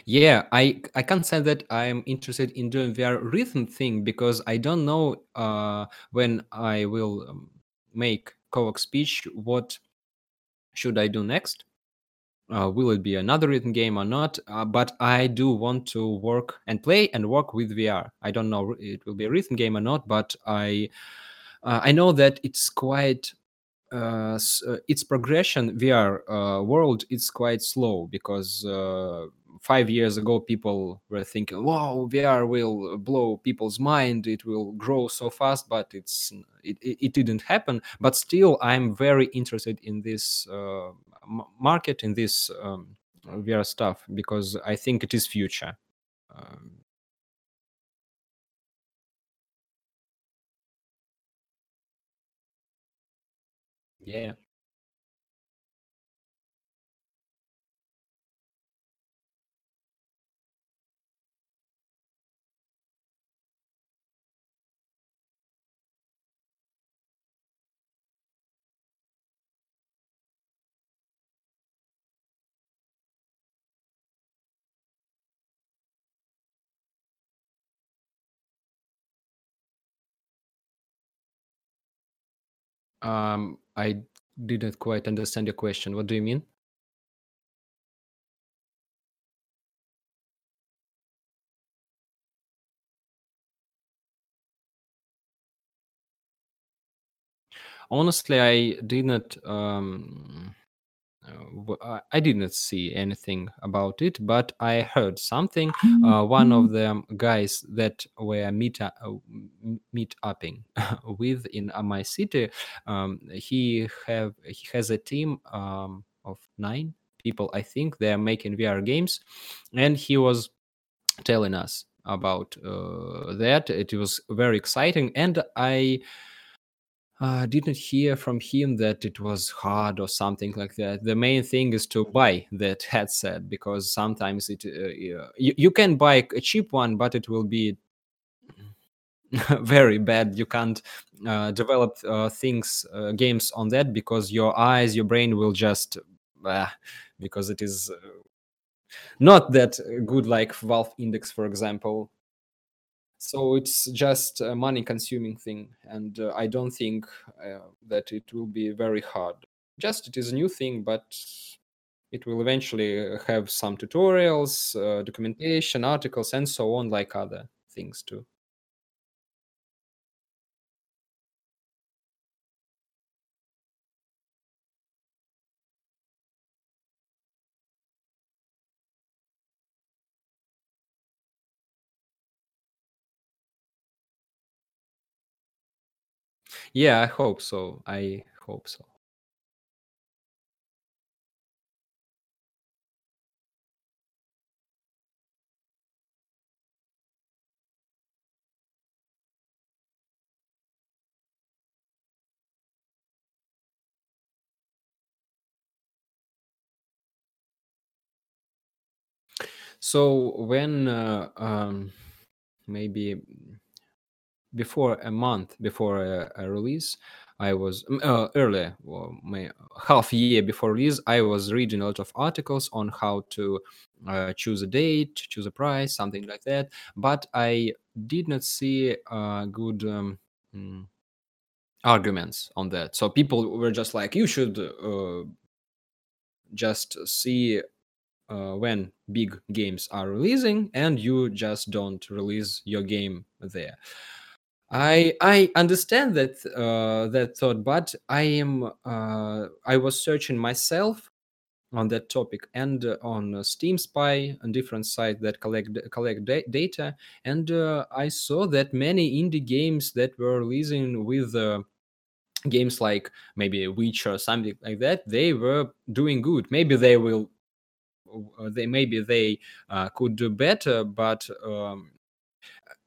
Yeah, I I can't say that I'm interested in doing VR rhythm thing because I don't know uh, when I will um, make co speech. What should I do next? Uh, will it be another rhythm game or not? Uh, but I do want to work and play and work with VR. I don't know it will be a rhythm game or not, but I uh, I know that it's quite uh, uh, its progression VR uh, world is quite slow because five years ago people were thinking, "Wow, VR will blow people's mind. It will grow so fast," but it's it, it, didn't happen. But still, I'm very interested in this uh, market in this um, VR stuff because I think it is future. Um, yeah. Um, I didn't quite understand your question. What do you mean? Honestly, I did not. Um, uh, I I did not see anything about it, but I heard something. Uh, one of the guys that were meet uh, meet upping with in uh, my city, um, he have he has a team um, of nine people. I think they are making VR games, and he was telling us about uh, that. It was very exciting, and I uh, didn't hear from him that it was hard or something like that. The main thing is to buy that headset because sometimes it uh, you, you can buy a cheap one, but it will be very bad. You can't uh, develop uh, things, uh, games on that because your eyes, your brain will just uh, because it is uh, not that good like Valve Index, for example. So it's just a money consuming thing, and uh, I don't think uh, that it will be very hard. Just it is a new thing, but it will eventually uh, have some tutorials, uh, documentation, articles, and so on, like other things too. Yeah, I hope so. I hope so. So when uh, um, maybe before a month before a, a release i was uh, earlier well, may, half year before release i was reading a lot of articles on how to uh, choose a date choose a price something like that. But i did not see uh, good um, mm, arguments on that. So people were just like you should uh, just see uh, when big games are releasing and you just don't release your game there I I understand that uh, that thought, but I am uh, I was searching myself on that topic and uh, on Steam Spy and different sites that collect collect da- data, and uh, I saw that many indie games that were releasing with uh, games like maybe Witcher or something like that, they were doing good. Maybe they will uh, they maybe they could do better, but um,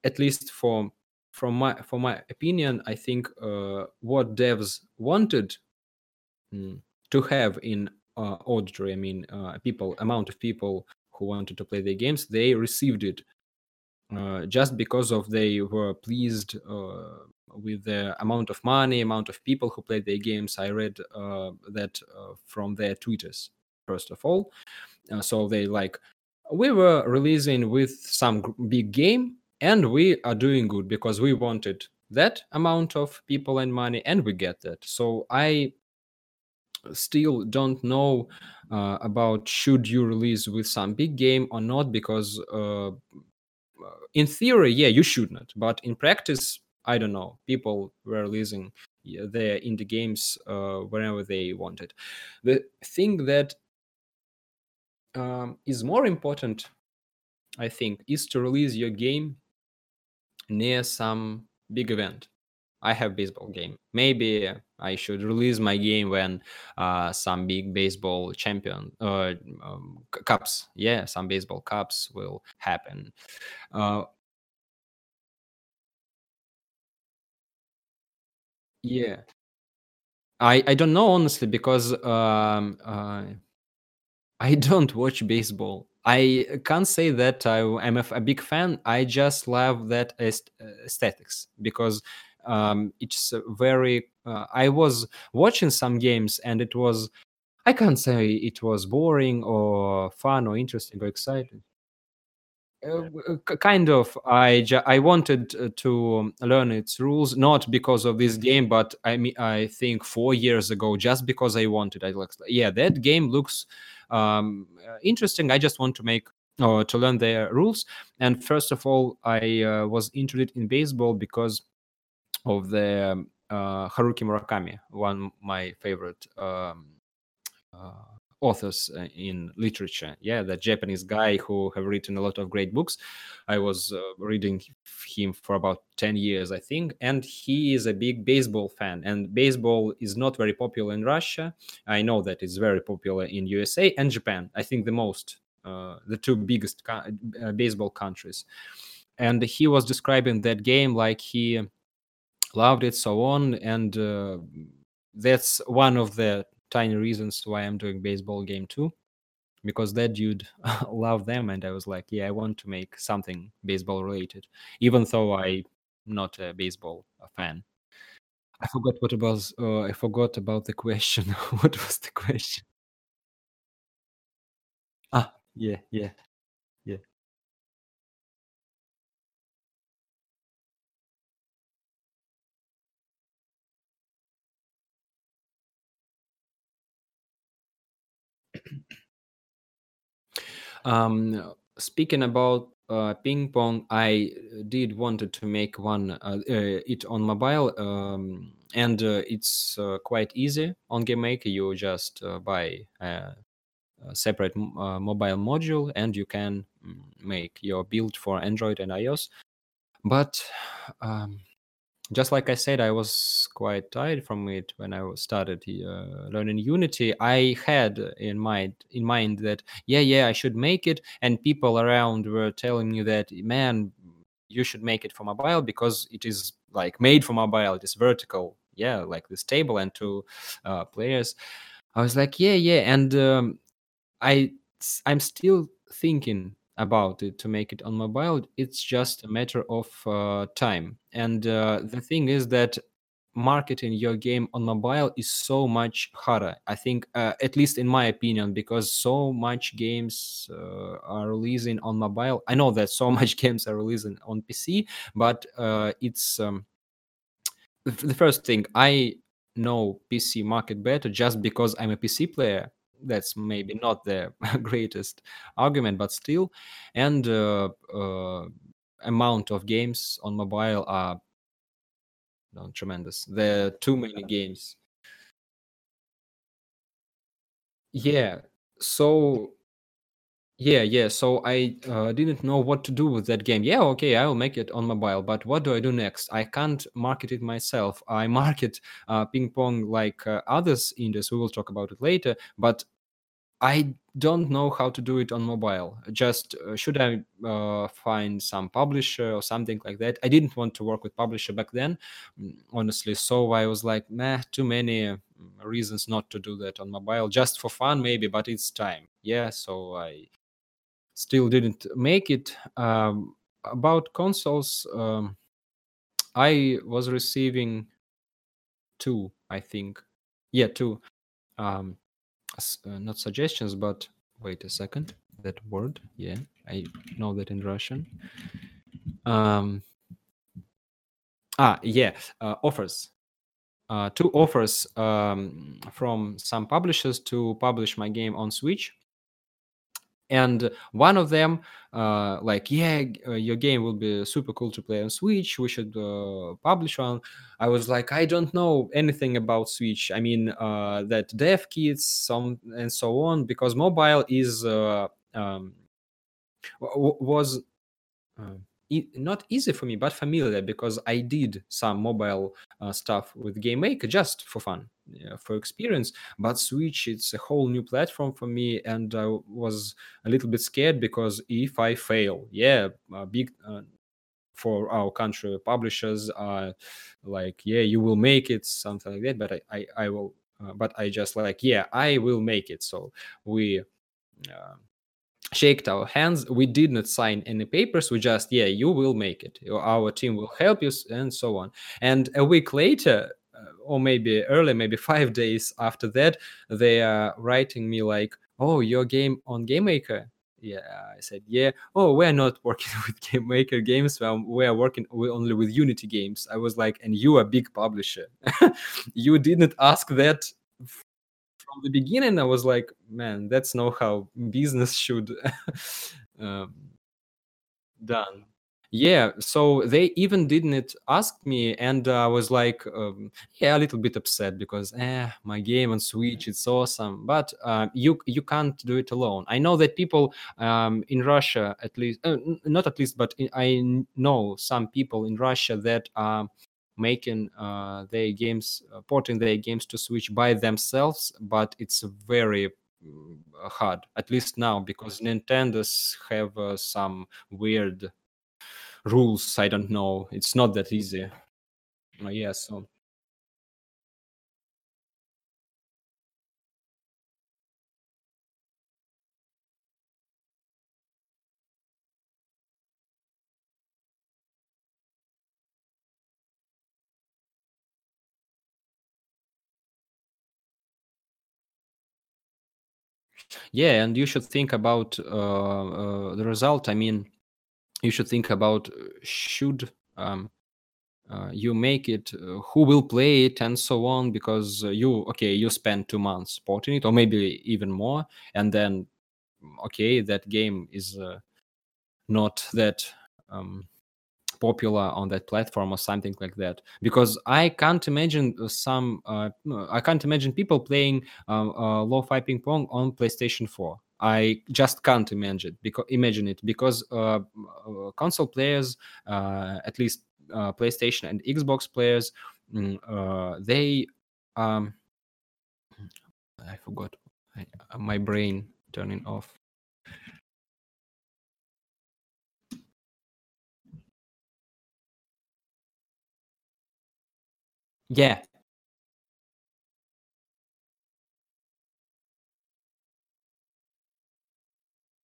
at least for from my for my opinion, I think uh, what devs wanted mm, to have in uh, auditory, I mean, uh, people amount of people who wanted to play the games, they received it uh, just because of they were pleased uh, with the amount of money, amount of people who played their games. I read uh, that uh, from their tweeters first of all. Uh, so they like we were releasing with some big game and we are doing good because we wanted that amount of people and money and we get that. So I still don't know uh, about should you release with some big game or not because uh, in theory yeah you should not. But in practice i don't know. People were releasing their indie games uh, whenever they wanted. The thing that um, is more important i think is to release your game near some big event I have baseball game. Maybe I should release my game when uh, some big baseball champion uh, um, cups. Yeah, some baseball cups will happen. Uh, yeah, I I don't know honestly because um, I don't watch baseball. I can't say that I, am a big fan. I just love that uh, aesthetics because um, it's very. Uh, I was watching some games and it was. I can't say it was boring or fun or interesting or exciting. Uh, uh, kind of. I ju- I wanted uh, to learn its rules not because of this game, but I mean I think four years ago, just because I wanted. I like, yeah, that game looks um, uh, interesting. I just want to make or to learn their rules. And first of all, I uh, was interested in baseball because of the um, uh, Haruki Murakami, one my favorite. Um, uh, authors uh, in literature. Yeah, that Japanese guy who have written a lot of great books. I was uh, reading him for about 10 years, I think, and he is a big baseball fan. And baseball is not very popular in Russia. I know that it's very popular in USA and Japan. I think the most, uh, the two biggest co- baseball countries. And he was describing that game like he loved it so on and uh, that's one of the tiny reasons why i'm doing baseball game too because that dude loved them and i was like yeah i want to make something baseball related even though i'm not a baseball fan. I forgot what it was uh, i forgot about the question. What was the question? Ah yeah yeah Um, speaking about uh, ping pong, I did wanted to make one uh, uh, it on mobile, um, and uh, it's uh, quite easy on GameMaker. You just uh, buy a, separate mobile module, and you can mm, make your build for Android and iOS. But um, just like I said, I was quite tired from it when I started uh, learning Unity. I had in mind in mind that yeah, yeah, I should make it, and people around were telling me that man, you should make it for mobile because it is like made for mobile. It is vertical, yeah, like this table and two uh, players. I was like, yeah, yeah, and um, I'm still thinking about it to make it on mobile. It's just a matter of uh, time. And uh, the thing is that marketing your game on mobile is so much harder. I think, uh, at least in my opinion, because so much games uh, are releasing on mobile. I know that so much games are releasing on PC, but uh, it's um, the the first thing I know PC market better just because I'm a PC player. That's maybe not the greatest argument, but still, and uh, uh, amount of games on mobile are no, tremendous. There are too many games. Yeah. So Yeah, yeah. So I uh, didn't know what to do with that game. Yeah, okay, I will make it on mobile, but what do I do next? I can't market it myself. I market uh, ping pong like uh, others indies. We will talk about it later. But I don't know how to do it on mobile. Just uh, should I uh, find some publisher or something like that? I didn't want to work with publisher back then, mm, honestly. So I was like, meh, too many uh, reasons not to do that on mobile. Just for fun, maybe, but it's time. Yeah. So I still didn't make it. Um, about consoles, um, I was receiving two, I think. Yeah, two. Um, uh, not suggestions, but wait a second. That word, yeah, I know that in Russian. Um, ah, yeah, uh, offers. Uh, two offers um, from some publishers to publish my game on Switch and one of them uh, like yeah uh, your game will be super cool to play on switch we should uh, publish one. I was like i don't know anything about switch. I mean uh, that dev kits some and so on because mobile is uh, um, was uh, e- not easy for me, but familiar because I did some mobile uh, stuff with GameMaker just for fun, for experience. But Switch, it's a whole new platform for me, and I was a little bit scared because if I fail, yeah, uh, big. Uh, for our country publishers are like yeah you will make it something like that but i i, I will uh, but i just like yeah i will make it so we uh, shaked our hands. We did not sign any papers. We just yeah you will make it. Our team will help you and so on. And a week later uh, or maybe early maybe five days after that they are writing me like oh your game on GameMaker. Yeah i said yeah. Oh we're not working with GameMaker games. We're working only with unity games. I was like and you are big publisher. You didn't ask that from the beginning i was like man that's not how business should um, done. Yeah so they even didn't ask me and i was like um, yeah a little bit upset because eh, my game on switch it's awesome but uh, you you can't do it alone. I know that people um, in russia at least uh, not at least but i know some people in russia that are making uh, their games, uh, porting their games to Switch by themselves, but it's very mm, hard, at least now, because Nintendo's have uh, some weird rules. I don't know. It's not that easy. Uh, yeah, so Yeah, and you should think about uh, uh, the result. I mean, you should think about uh, should um, uh, you make it, uh, who will play it, and so on. Because uh, you, okay, you spend two months porting it, or maybe even more, and then, okay, that game is not that um, popular on that platform or something like that. Because i can't imagine some uh, i can't imagine people playing uh, uh, lo-fi ping pong on playstation 4 i just can't imagine because imagine it. Because uh, uh, console players uh, at least playstation and xbox players mm, they um i forgot. I, my brain turning off Yeah.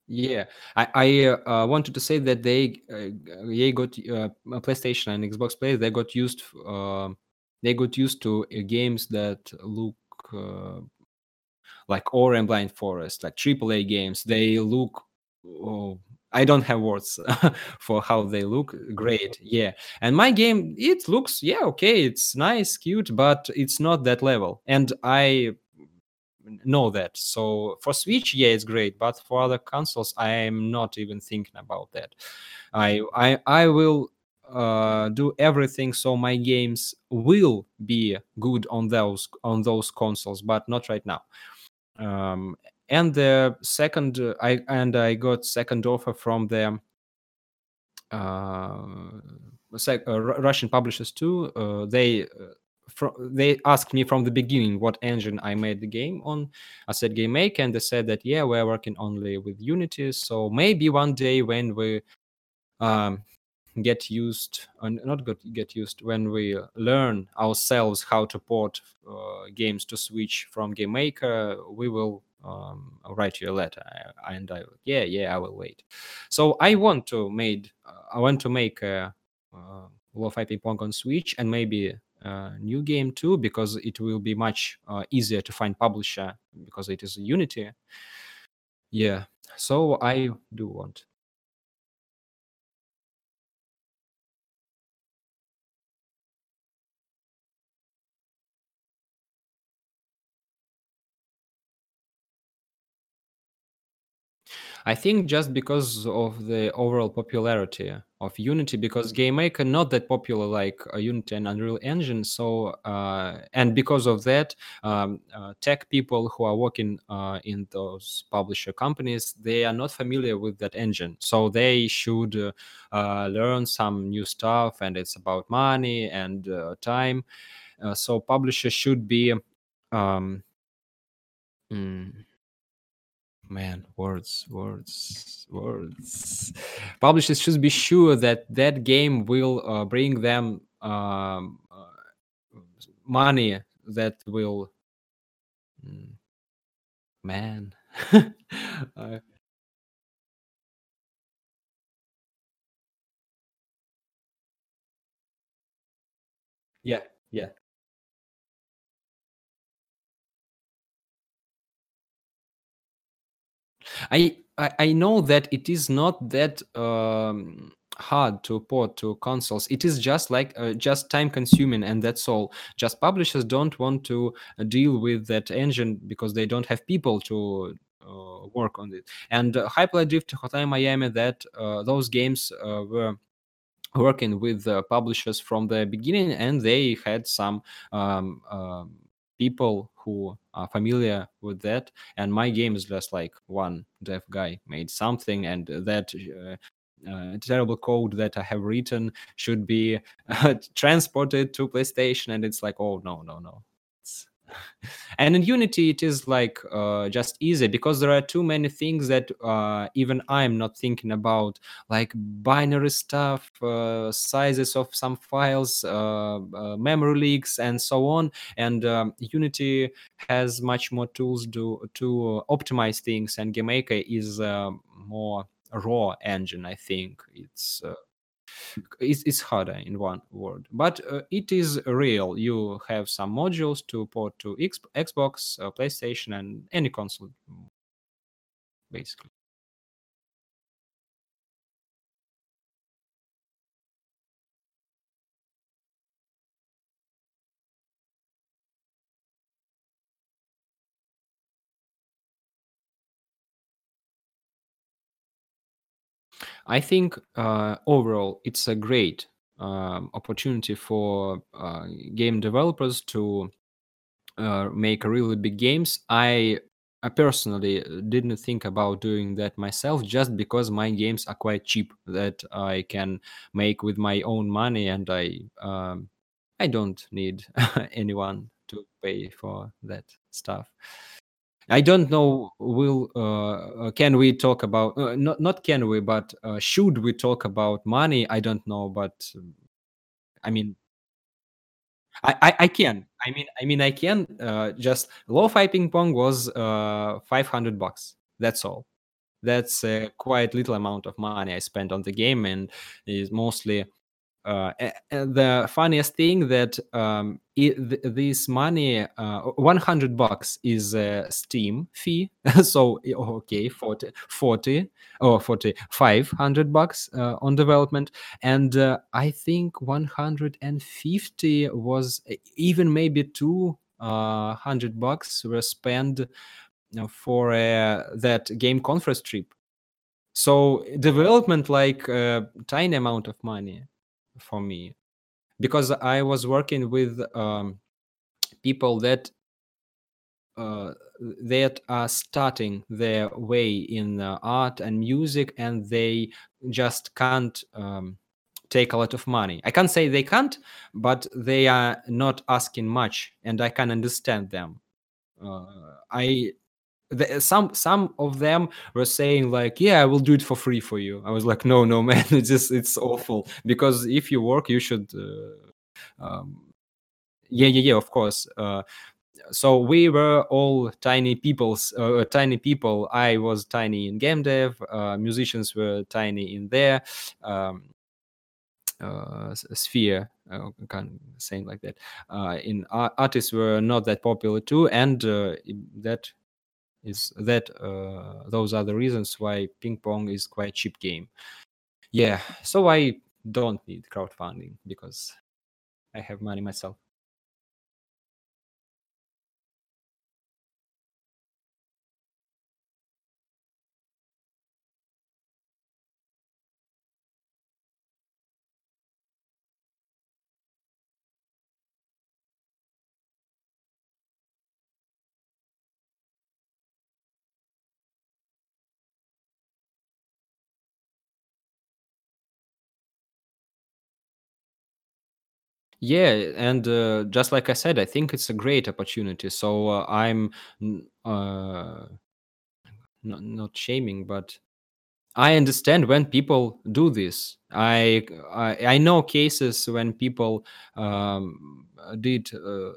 Yeah, I I uh, wanted to say that they uh, they got uh, PlayStation and Xbox players. They got used uh, they got used to uh, games that look uh, like Ori and Blind Forest, like AAA games. They look. Oh, I don't have words for how they look. Great, yeah. And my game, it looks yeah okay. It's nice, cute, but it's not that level. And I know that. So for Switch, yeah, it's great, but for other consoles, I am not even thinking about that. I I I will uh, do everything so my games will be good on those on those consoles, but not right now. Um, and the second, I and I got second offer from the uh, sec- uh, Russian publishers too. Uh, they uh, fro they asked me from the beginning what engine I made the game on. I said GameMaker, and they said that, "Yeah, we're working only with Unity, so maybe one day when we, um, get used uh, not get get used, when we learn ourselves how to port, uh, games to Switch from GameMaker we will, um, write you a letter." I and I, "Yeah, yeah, I will wait." So I want to made uh, I want to make a, uh, Lo-Fi Ping Pong on Switch and maybe a new game too, because it will be much, uh, easier to find publisher because it is Unity. Yeah, so I do want. I think just because of the overall popularity of Unity, because GameMaker not that popular like uh, Unity and Unreal Engine. So uh, and because of that, um, uh, tech people who are working uh, in those publisher companies, they are not familiar with that engine. So they should uh, uh, learn some new stuff, and it's about money and time. so publishers should be um, mm, Man, words, words, words. Publishers should be sure that that game will uh, bring them um, uh, money that will. Mm, man, uh, yeah, yeah. I, I know that it is not that um, hard to port to consoles. It is just like uh, just time consuming, and that's all. Just publishers don't want to uh, deal with that engine because they don't have people to uh, work on it. And uh, Hyperlight Drift, Hotline Miami, that uh, those games uh, were working with publishers from the beginning, and they had some um, um, people who are familiar with that. And my game is just like one dev guy made something, and that. Uh, uh, terrible code that I have written should be uh, transported to PlayStation, and it's like, oh no, no, no, and in unity it is like uh, just easy because there are too many things that uh, even i'm not thinking about like binary stuff uh, sizes of some files uh, uh, memory leaks and so on. And um, unity has much more tools to to optimize things and GameMaker is a more raw engine i think. It's uh, it's, it's harder in one word but uh, it is real. You have some modules to port to X, xbox uh, playstation and any console basically i think uh, overall it's a great um, opportunity for uh, game developers to uh, make really big games. I I personally uh, didn't think about doing that myself just because my games are quite cheap that I can make with my own money and I um, I don't need anyone to pay for that stuff. I don't know will uh, uh, can we talk about uh, not not can we but uh, should we talk about money? I don't know but um, I mean I, I, I can. I mean, I mean, I can. Uh, just lo-fi ping pong was uh, 500 bucks. That's all. That's a quite little amount of money I spent on the game, and is mostly uh, the funniest thing that um, it, th- this money, uh, 100 bucks is a Steam fee. so, okay, 40, 40 or 40, 500 bucks uh, on development. And uh, I think 150 was even maybe 200 uh, bucks were spent for that game conference trip. So development like a tiny amount of money for me because I was working with um, people that uh, that are starting their way in uh, art and music, and they just can't um, take a lot of money. I can't say they can't, but they are not asking much, and I can understand them. Uh, I the, some some of them were saying like yeah i will do it for free for you. I was like no no man it's just it's awful. Because if you work you should uh, um, yeah yeah yeah of course uh, so we were all tiny peoples uh, tiny people. I was tiny in game dev uh, musicians were tiny in their um, uh, sphere uh, kind of saying like that. Uh, in artists were not that popular too and uh, that is that uh, those are the reasons why ping pong is quite cheap game. Yeah so i don't need crowdfunding because i have money myself Yeah, and uh, just like I said, I think it's a great opportunity. So uh, I'm uh, not not shaming, but I understand when people do this. I I, I know cases when people um, did uh,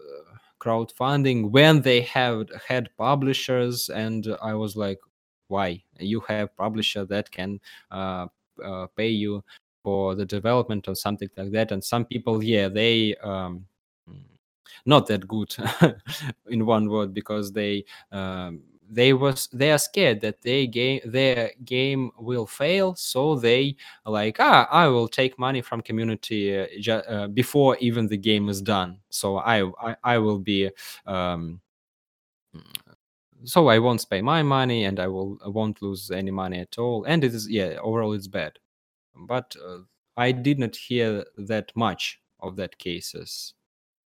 crowdfunding when they have had publishers, and I was like, why you have publisher that can uh, uh, pay you for the development or something like that. And some people yeah they um not that good in one word because they um, they was they are scared that they game their game will fail. So they like ah i will take money from community uh, ju- uh, before even the game is done. So i i, I will be um, so i won't spend my money and i will I won't lose any money at all. And it is yeah overall it's bad but uh, I did not hear that much of that cases.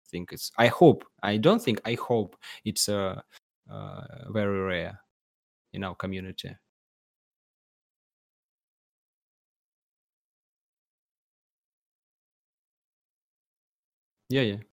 I think it's. I hope. I don't think. I hope it's uh, uh, very rare in our community. Yeah, yeah.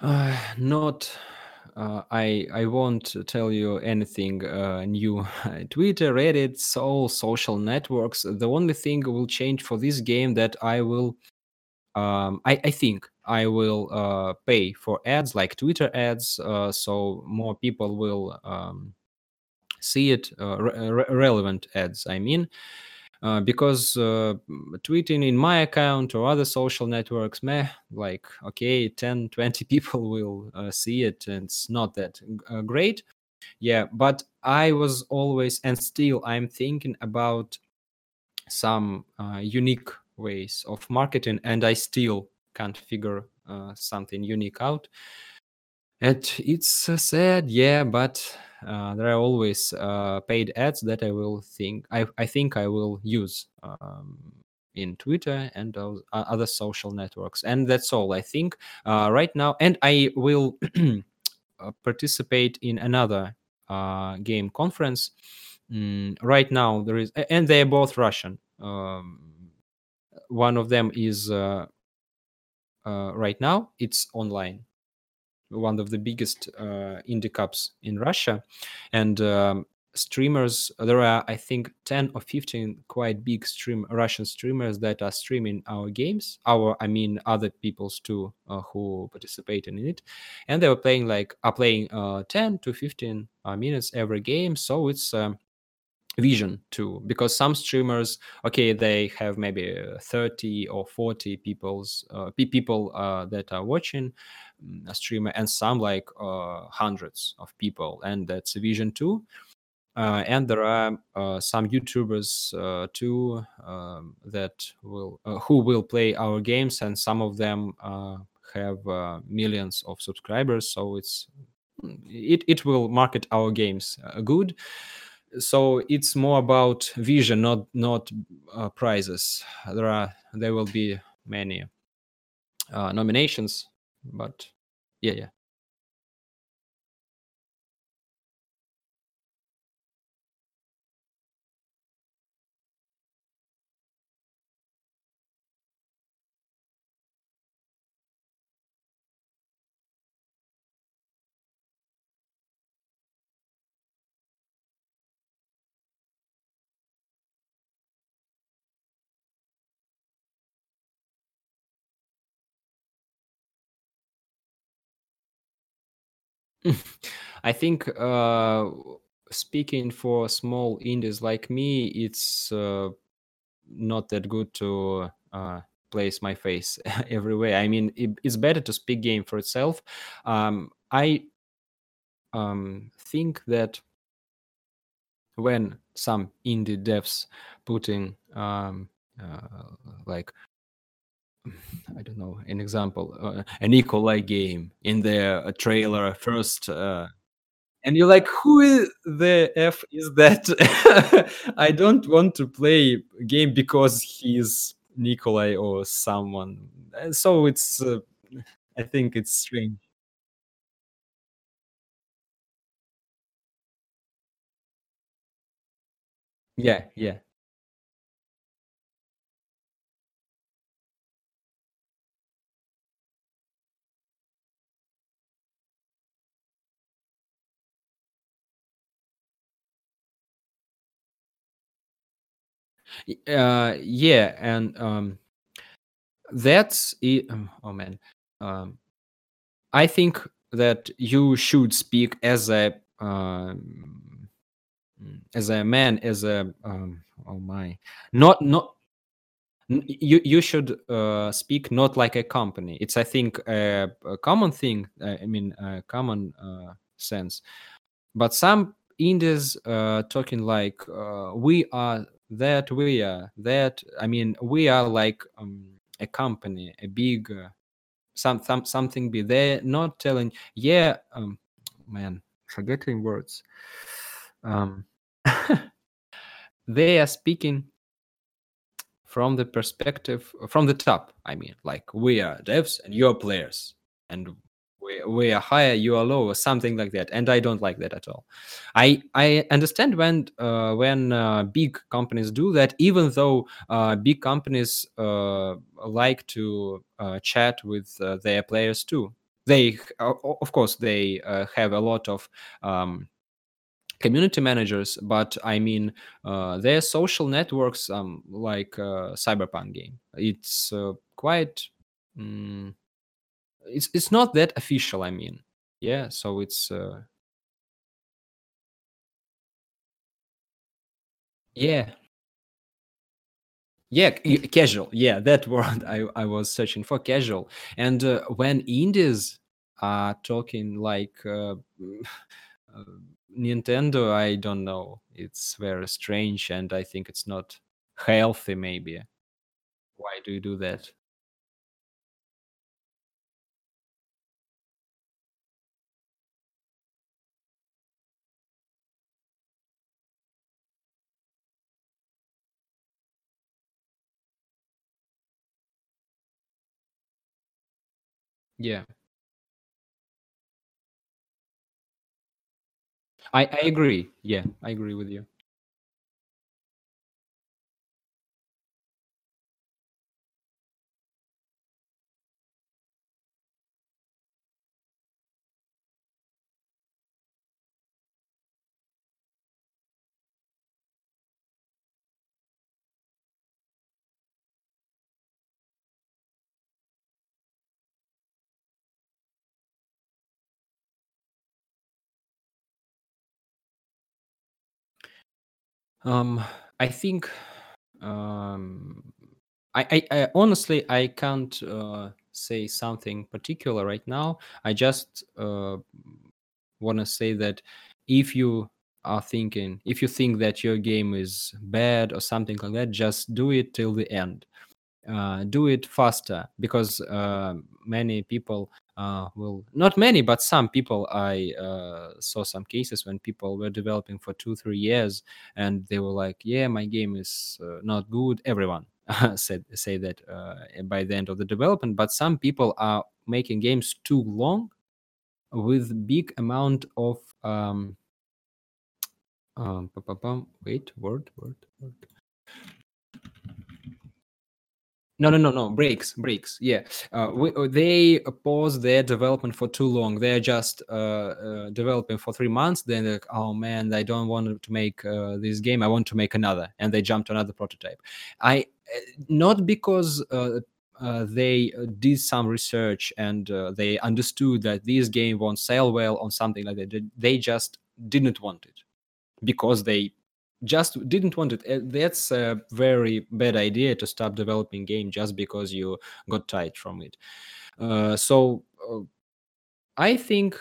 Uh, not. Uh, I I won't tell you anything uh, new. Twitter, Reddit, all social networks. The only thing will change for this game that I will. Um, I I think I will uh, pay for ads like Twitter ads, uh, so more people will um, see it. Uh, re- relevant ads, I mean. Uh, because uh, tweeting in my account or other social networks meh like okay 10 20 people will uh, see it and it's not that uh, great. Yeah but i was always and still i'm thinking about some uh, unique ways of marketing and i still can't figure something unique out. And it's sad yeah but uh, there are always uh, paid ads that I will think I, I think I will use um, in Twitter and other social networks, and that's all I think uh, right now. And I will uh, participate in another uh, game conference. Mm, right now there is, and they are both Russian. Um, one of them is uh, right now it's online one of the biggest uh, indie cups in Russia, and um, streamers. There are, I think, ten or fifteen quite big stream Russian streamers that are streaming our games. Our, I mean, other people's too uh, who participate in it, and they were playing like are playing uh, ten to fifteen uh, minutes every game. So it's. Um, vision too because some streamers okay they have maybe 30 or 40 people's uh, people uh, that are watching a streamer and some like uh, hundreds of people and that's a vision too uh, and there are uh, some youtubers too um, that will who will play our games and some of them have millions of subscribers so it's "Hmm, it it will market our games uh, good. So it's more about vision, not not uh, prizes. There are there will be many uh, nominations, but yeah, yeah. I think uh, speaking for small indies like me, it's uh, not that good to uh, place my face everywhere. I mean, it, it's better to speak game for itself. Um, I um, think that when some indie devs putting um, uh, like I don't know an example, uh, an Nikolai game in their uh, trailer first. Uh, and you're like, who is the f is that? I don't want to play game because he's Nikolai or someone. Uh, So it's, uh, I think it's strange. Yeah, yeah. Uh, yeah, and um, that's it. um, Oh man, um, I think that you should speak as a mm, as a man, as a um, oh my, not not you you should uh, speak not like a company. It's I think a, a common thing. Uh, I mean, a common uh, sense. But some indies uh, talking like uh, we are that, we are that. I mean, we are like um, a company, a big uh, some, some something be there. Not telling, yeah, um, man, forgetting words. Um, they are speaking from the perspective from the top i mean like we are devs and you're players and we, are higher you are lower something like that. And i don't like that at all. I i understand when uh, when uh, big companies do that even though uh, big companies uh, like to uh, chat with uh, their players too. They of course they have a lot of um, community managers but i mean uh, their social networks um, like cyberpunk game. It's quite mm, it's it's not that official i mean. Yeah so it's uh, yeah. Yeah casual. Yeah that word i i was searching for casual. And uh, when indies are talking like uh, uh, nintendo i don't know. It's very strange and i think it's not healthy maybe. Why do you do that? Yeah, I I agree. Yeah, I agree with you. Um, I think um, I, I, I honestly I can't uh, say something particular right now. I just uh, want to say that if you are thinking, if you think that your game is bad or something like that, just do it till the end. uh, do it faster because uh, many people will not many, but some people. I uh, saw some cases when people were developing for two, three years, and they were like, "Yeah, my game is uh, not good." Everyone said say that uh, by the end of the development, but some people are making games too long with big amount of um, um, wait, word, word, word. No, no, no, no. Breaks, breaks. Yeah, uh, we, uh, they pause their development for too long. They're just uh, uh, developing for three months. Then, they're like, oh man, I don't want to make uh, this game. I want to make another, and they jump to another prototype. I uh, not because uh, they did some research and uh, they understood that this game won't sell well on something like that. They just didn't want it because they just didn't want it. Uh, That's a very bad idea to stop developing game just because you got tired from it. Uh, so uh, I think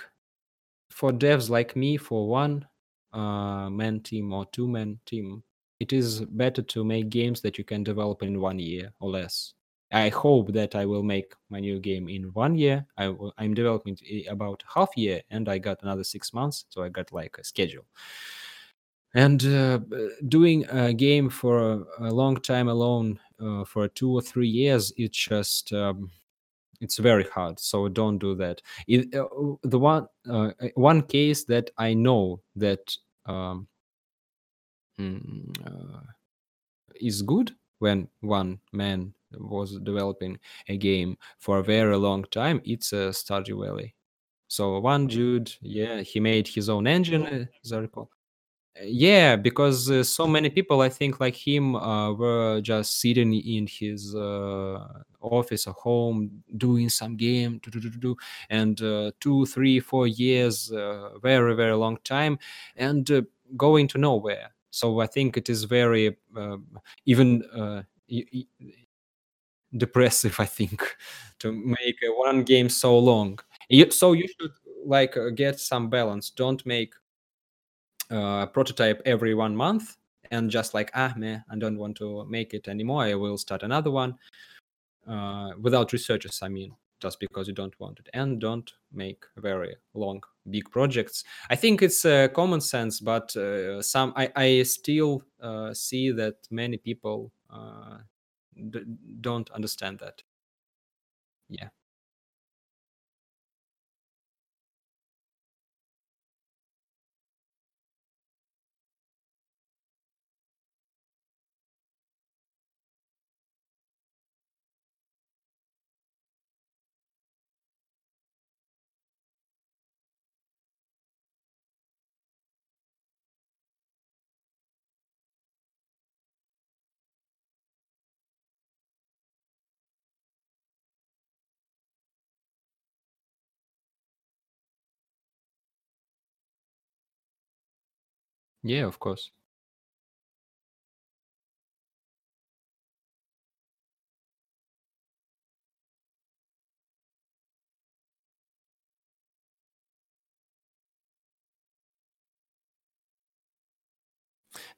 for devs like me, for one uh, man team or two man team, it is better to make games that you can develop in one year or less. I hope that I will make my new game in one year. I will, I'm developing about half year, and I got another six months, so I got like a schedule and uh, doing a game for a, a long time alone uh, for two or three years it's just um, it's very hard. So don't do that. It, uh, the one uh, one case that i know that um, mm, uh, is good when one man was developing a game for a very long time it's uh, stardew valley. So one dude yeah he made his own engine as i recall Yeah, because uh, so many people, I think, like him, uh, were just sitting in his uh, office or home doing some game, and uh, two, three, four years, uh, very, very long time, and uh, going to nowhere. So I think it is very um even depressive. I think to make one game so long. So you should like get some balance. Don't make uh, prototype every one month and just like ah i don't want to make it anymore. I will start another one uh, without researchers i mean just because you don't want it. And don't make very long big projects. I think it's uh, common sense but uh, some i, I still uh, see that many people uh, d- don't understand that. Yeah yeah of course.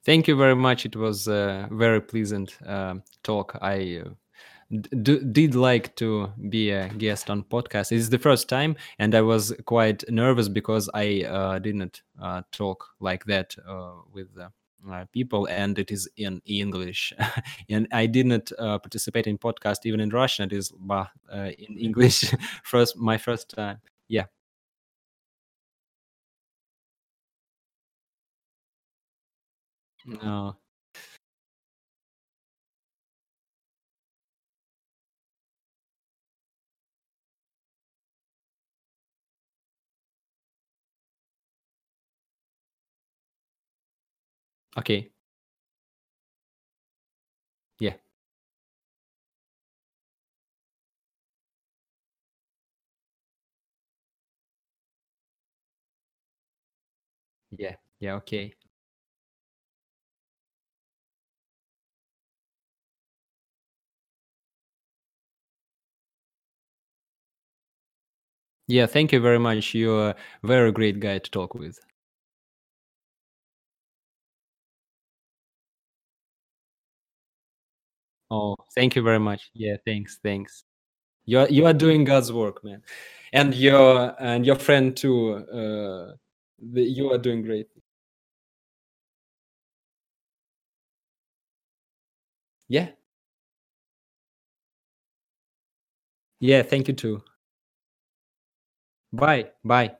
Thank you very much. It was a very pleasant um talk. I uh, d- did like to be a guest on podcast. It's the first time, and I was quite nervous because I uh, didn't uh, talk like that uh, with uh, people, and it is in English, and I didn't uh, participate in podcast even in Russian. It is bah, uh, in English first, my first time. Yeah. No. Okay. Yeah. Yeah. Yeah. Okay. Yeah. Thank you very much. You're a very great guy to talk with. Oh, thank you very much. Yeah. Thanks. Thanks. You are you are doing God's work, man, and your and your friend too. Uh, the, you are doing great. Yeah. Yeah. Thank you too. Bye. Bye.